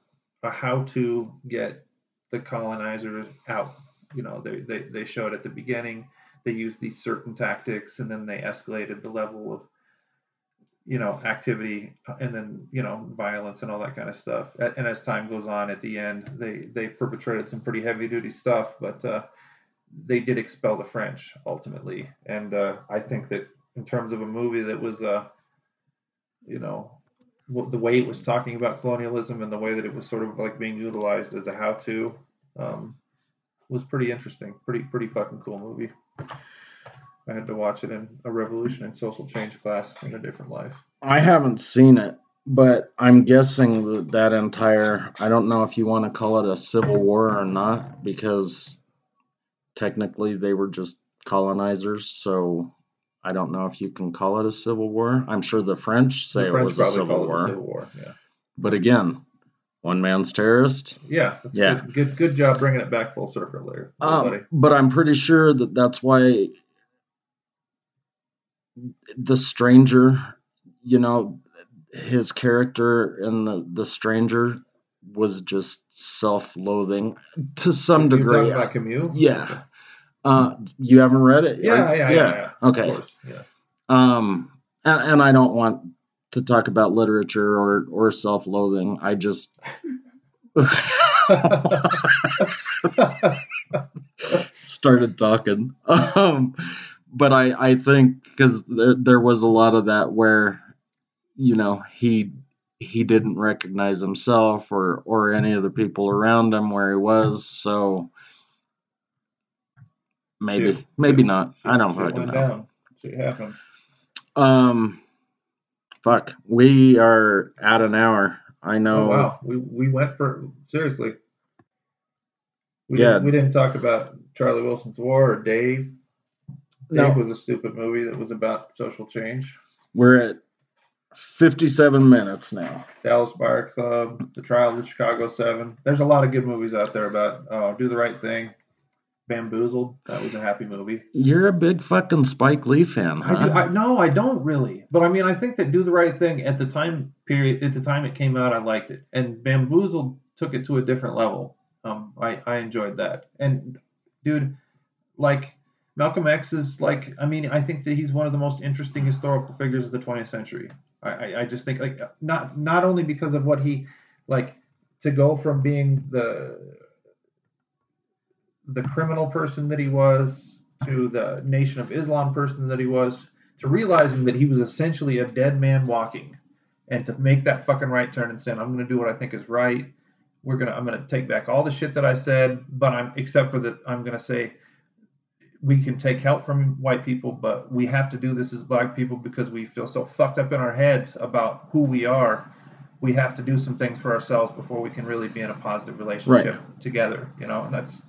[SPEAKER 1] a how to get the colonizers out. You know, they, they they showed at the beginning. They used these certain tactics, and then they escalated the level of you know activity uh, and then you know violence and all that kind of stuff and as time goes on at the end they they perpetrated some pretty heavy duty stuff but uh, they did expel the french ultimately. And uh, i think that in terms of a movie that was uh you know the way it was talking about colonialism and the way that it was sort of like being utilized as a how to um, was pretty interesting pretty pretty fucking cool movie I had to watch it in a revolution and social change class in a different life.
[SPEAKER 2] I haven't seen it, but I'm guessing that that entire I don't know if you want to call it a civil war or not because technically they were just colonizers, so I don't know if you can call it a civil war. I'm sure the French say
[SPEAKER 1] The
[SPEAKER 2] it was a civil war.
[SPEAKER 1] a civil war. Yeah,
[SPEAKER 2] But again, one man's terrorist.
[SPEAKER 1] yeah,
[SPEAKER 2] Yeah.
[SPEAKER 1] Good, good, good job bringing it back full circle there.
[SPEAKER 2] Um, but I'm pretty sure that that's why the stranger, you know, his character in the the stranger was just self-loathing to some
[SPEAKER 1] You're
[SPEAKER 2] degree.
[SPEAKER 1] about Camus?
[SPEAKER 2] Yeah. Uh, you haven't read it?
[SPEAKER 1] Yeah,
[SPEAKER 2] Are-
[SPEAKER 1] yeah, yeah, yeah.
[SPEAKER 2] Okay.
[SPEAKER 1] course, yeah.
[SPEAKER 2] Um, and, and I don't want to talk about literature or or self-loathing. I just *laughs* started talking. Um, but I, I think because there, there was a lot of that where, you know, he he didn't recognize himself or or any of the people around him where he was. So maybe maybe not. I don't fucking know.
[SPEAKER 1] down. Shit happened.
[SPEAKER 2] Um, fuck. We are at an hour. I know.
[SPEAKER 1] Oh wow, we we went for seriously. We
[SPEAKER 2] Yeah.
[SPEAKER 1] didn't, we didn't talk about Charlie Wilson's War or Dave.
[SPEAKER 2] No.
[SPEAKER 1] Dave was a stupid movie that was about social change.
[SPEAKER 2] We're at 57 minutes now.
[SPEAKER 1] Dallas Buyer Club, The Trial of the Chicago Seven. There's a lot of good movies out there about uh, Do the Right Thing, Bamboozled. That was a happy movie.
[SPEAKER 2] You're a big fucking Spike Lee fan, huh?
[SPEAKER 1] I do. I, no, I don't really. But I mean, I think that Do the Right Thing at the time period, at the time it came out, I liked it, and Bamboozled took it to a different level. Um, I I enjoyed that. And dude, like Malcolm X is like, I mean, I think that he's one of the most interesting historical figures of the 20th century. I I, I just think like not not only because of what he like to go from being the the criminal person that he was to the Nation of Islam person that he was to realizing that he was essentially a dead man walking and to make that fucking right turn and saying i'm going to do what i think is right. We're going to i'm going to take back all the shit that i said but i'm except for that i'm going to say we can take help from white people but we have to do this as black people because we feel so fucked up in our heads about who we are. We have to do some things for ourselves before we can really be in a positive relationship together you know? And that's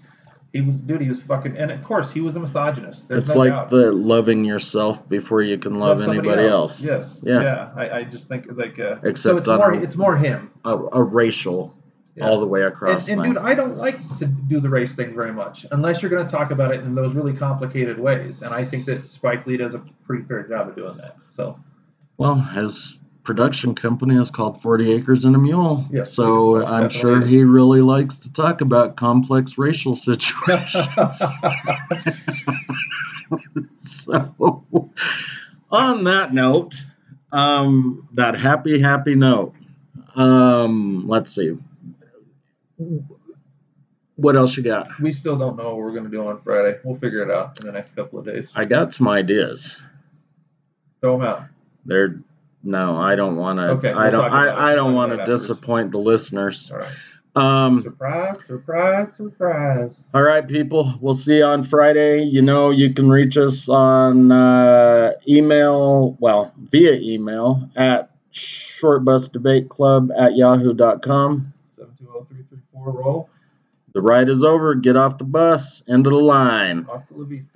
[SPEAKER 1] he was dude he was fucking and of course he was a misogynist There's
[SPEAKER 2] it's
[SPEAKER 1] no
[SPEAKER 2] like
[SPEAKER 1] doubt
[SPEAKER 2] the loving yourself before you can love,
[SPEAKER 1] somebody
[SPEAKER 2] anybody else.
[SPEAKER 1] Yes.
[SPEAKER 2] Yeah.
[SPEAKER 1] Yeah. I, I just think like uh,
[SPEAKER 2] Except
[SPEAKER 1] so
[SPEAKER 2] it's
[SPEAKER 1] more
[SPEAKER 2] a-
[SPEAKER 1] it's more him.
[SPEAKER 2] A, a racial,
[SPEAKER 1] Yeah.
[SPEAKER 2] all the way across.
[SPEAKER 1] and
[SPEAKER 2] thing.
[SPEAKER 1] dude, I don't like to do the race thing very much unless you're going to talk about it in those really complicated ways. And I think that Spike Lee does a pretty fair job of doing that. So
[SPEAKER 2] well, his production company is called Forty Acres and a Mule. So I'm sure
[SPEAKER 1] is.
[SPEAKER 2] he really likes to talk about complex racial situations. *laughs* so, on that note, um, that happy, happy note. Um, let's see. What else you got?
[SPEAKER 1] we still don't know what we're going to do on Friday. We'll figure it out in the next couple of days.
[SPEAKER 2] I got some ideas.
[SPEAKER 1] Throw them out.
[SPEAKER 2] They're no, I don't want to.
[SPEAKER 1] Okay,
[SPEAKER 2] I don't.
[SPEAKER 1] talk about it.
[SPEAKER 2] I, I don't want to
[SPEAKER 1] about it afterwards.
[SPEAKER 2] disappoint the listeners.
[SPEAKER 1] All right.
[SPEAKER 2] Um,
[SPEAKER 1] Surprise! Surprise! Surprise!
[SPEAKER 2] all right, people. We'll see you on Friday. You know, you can reach us on uh, email. Well, via email at shortbusdebateclub at yahoo.com.
[SPEAKER 1] Seven two zero three three four roll.
[SPEAKER 2] The ride is over. Get off the bus. End of the line.
[SPEAKER 1] Hasta la vista.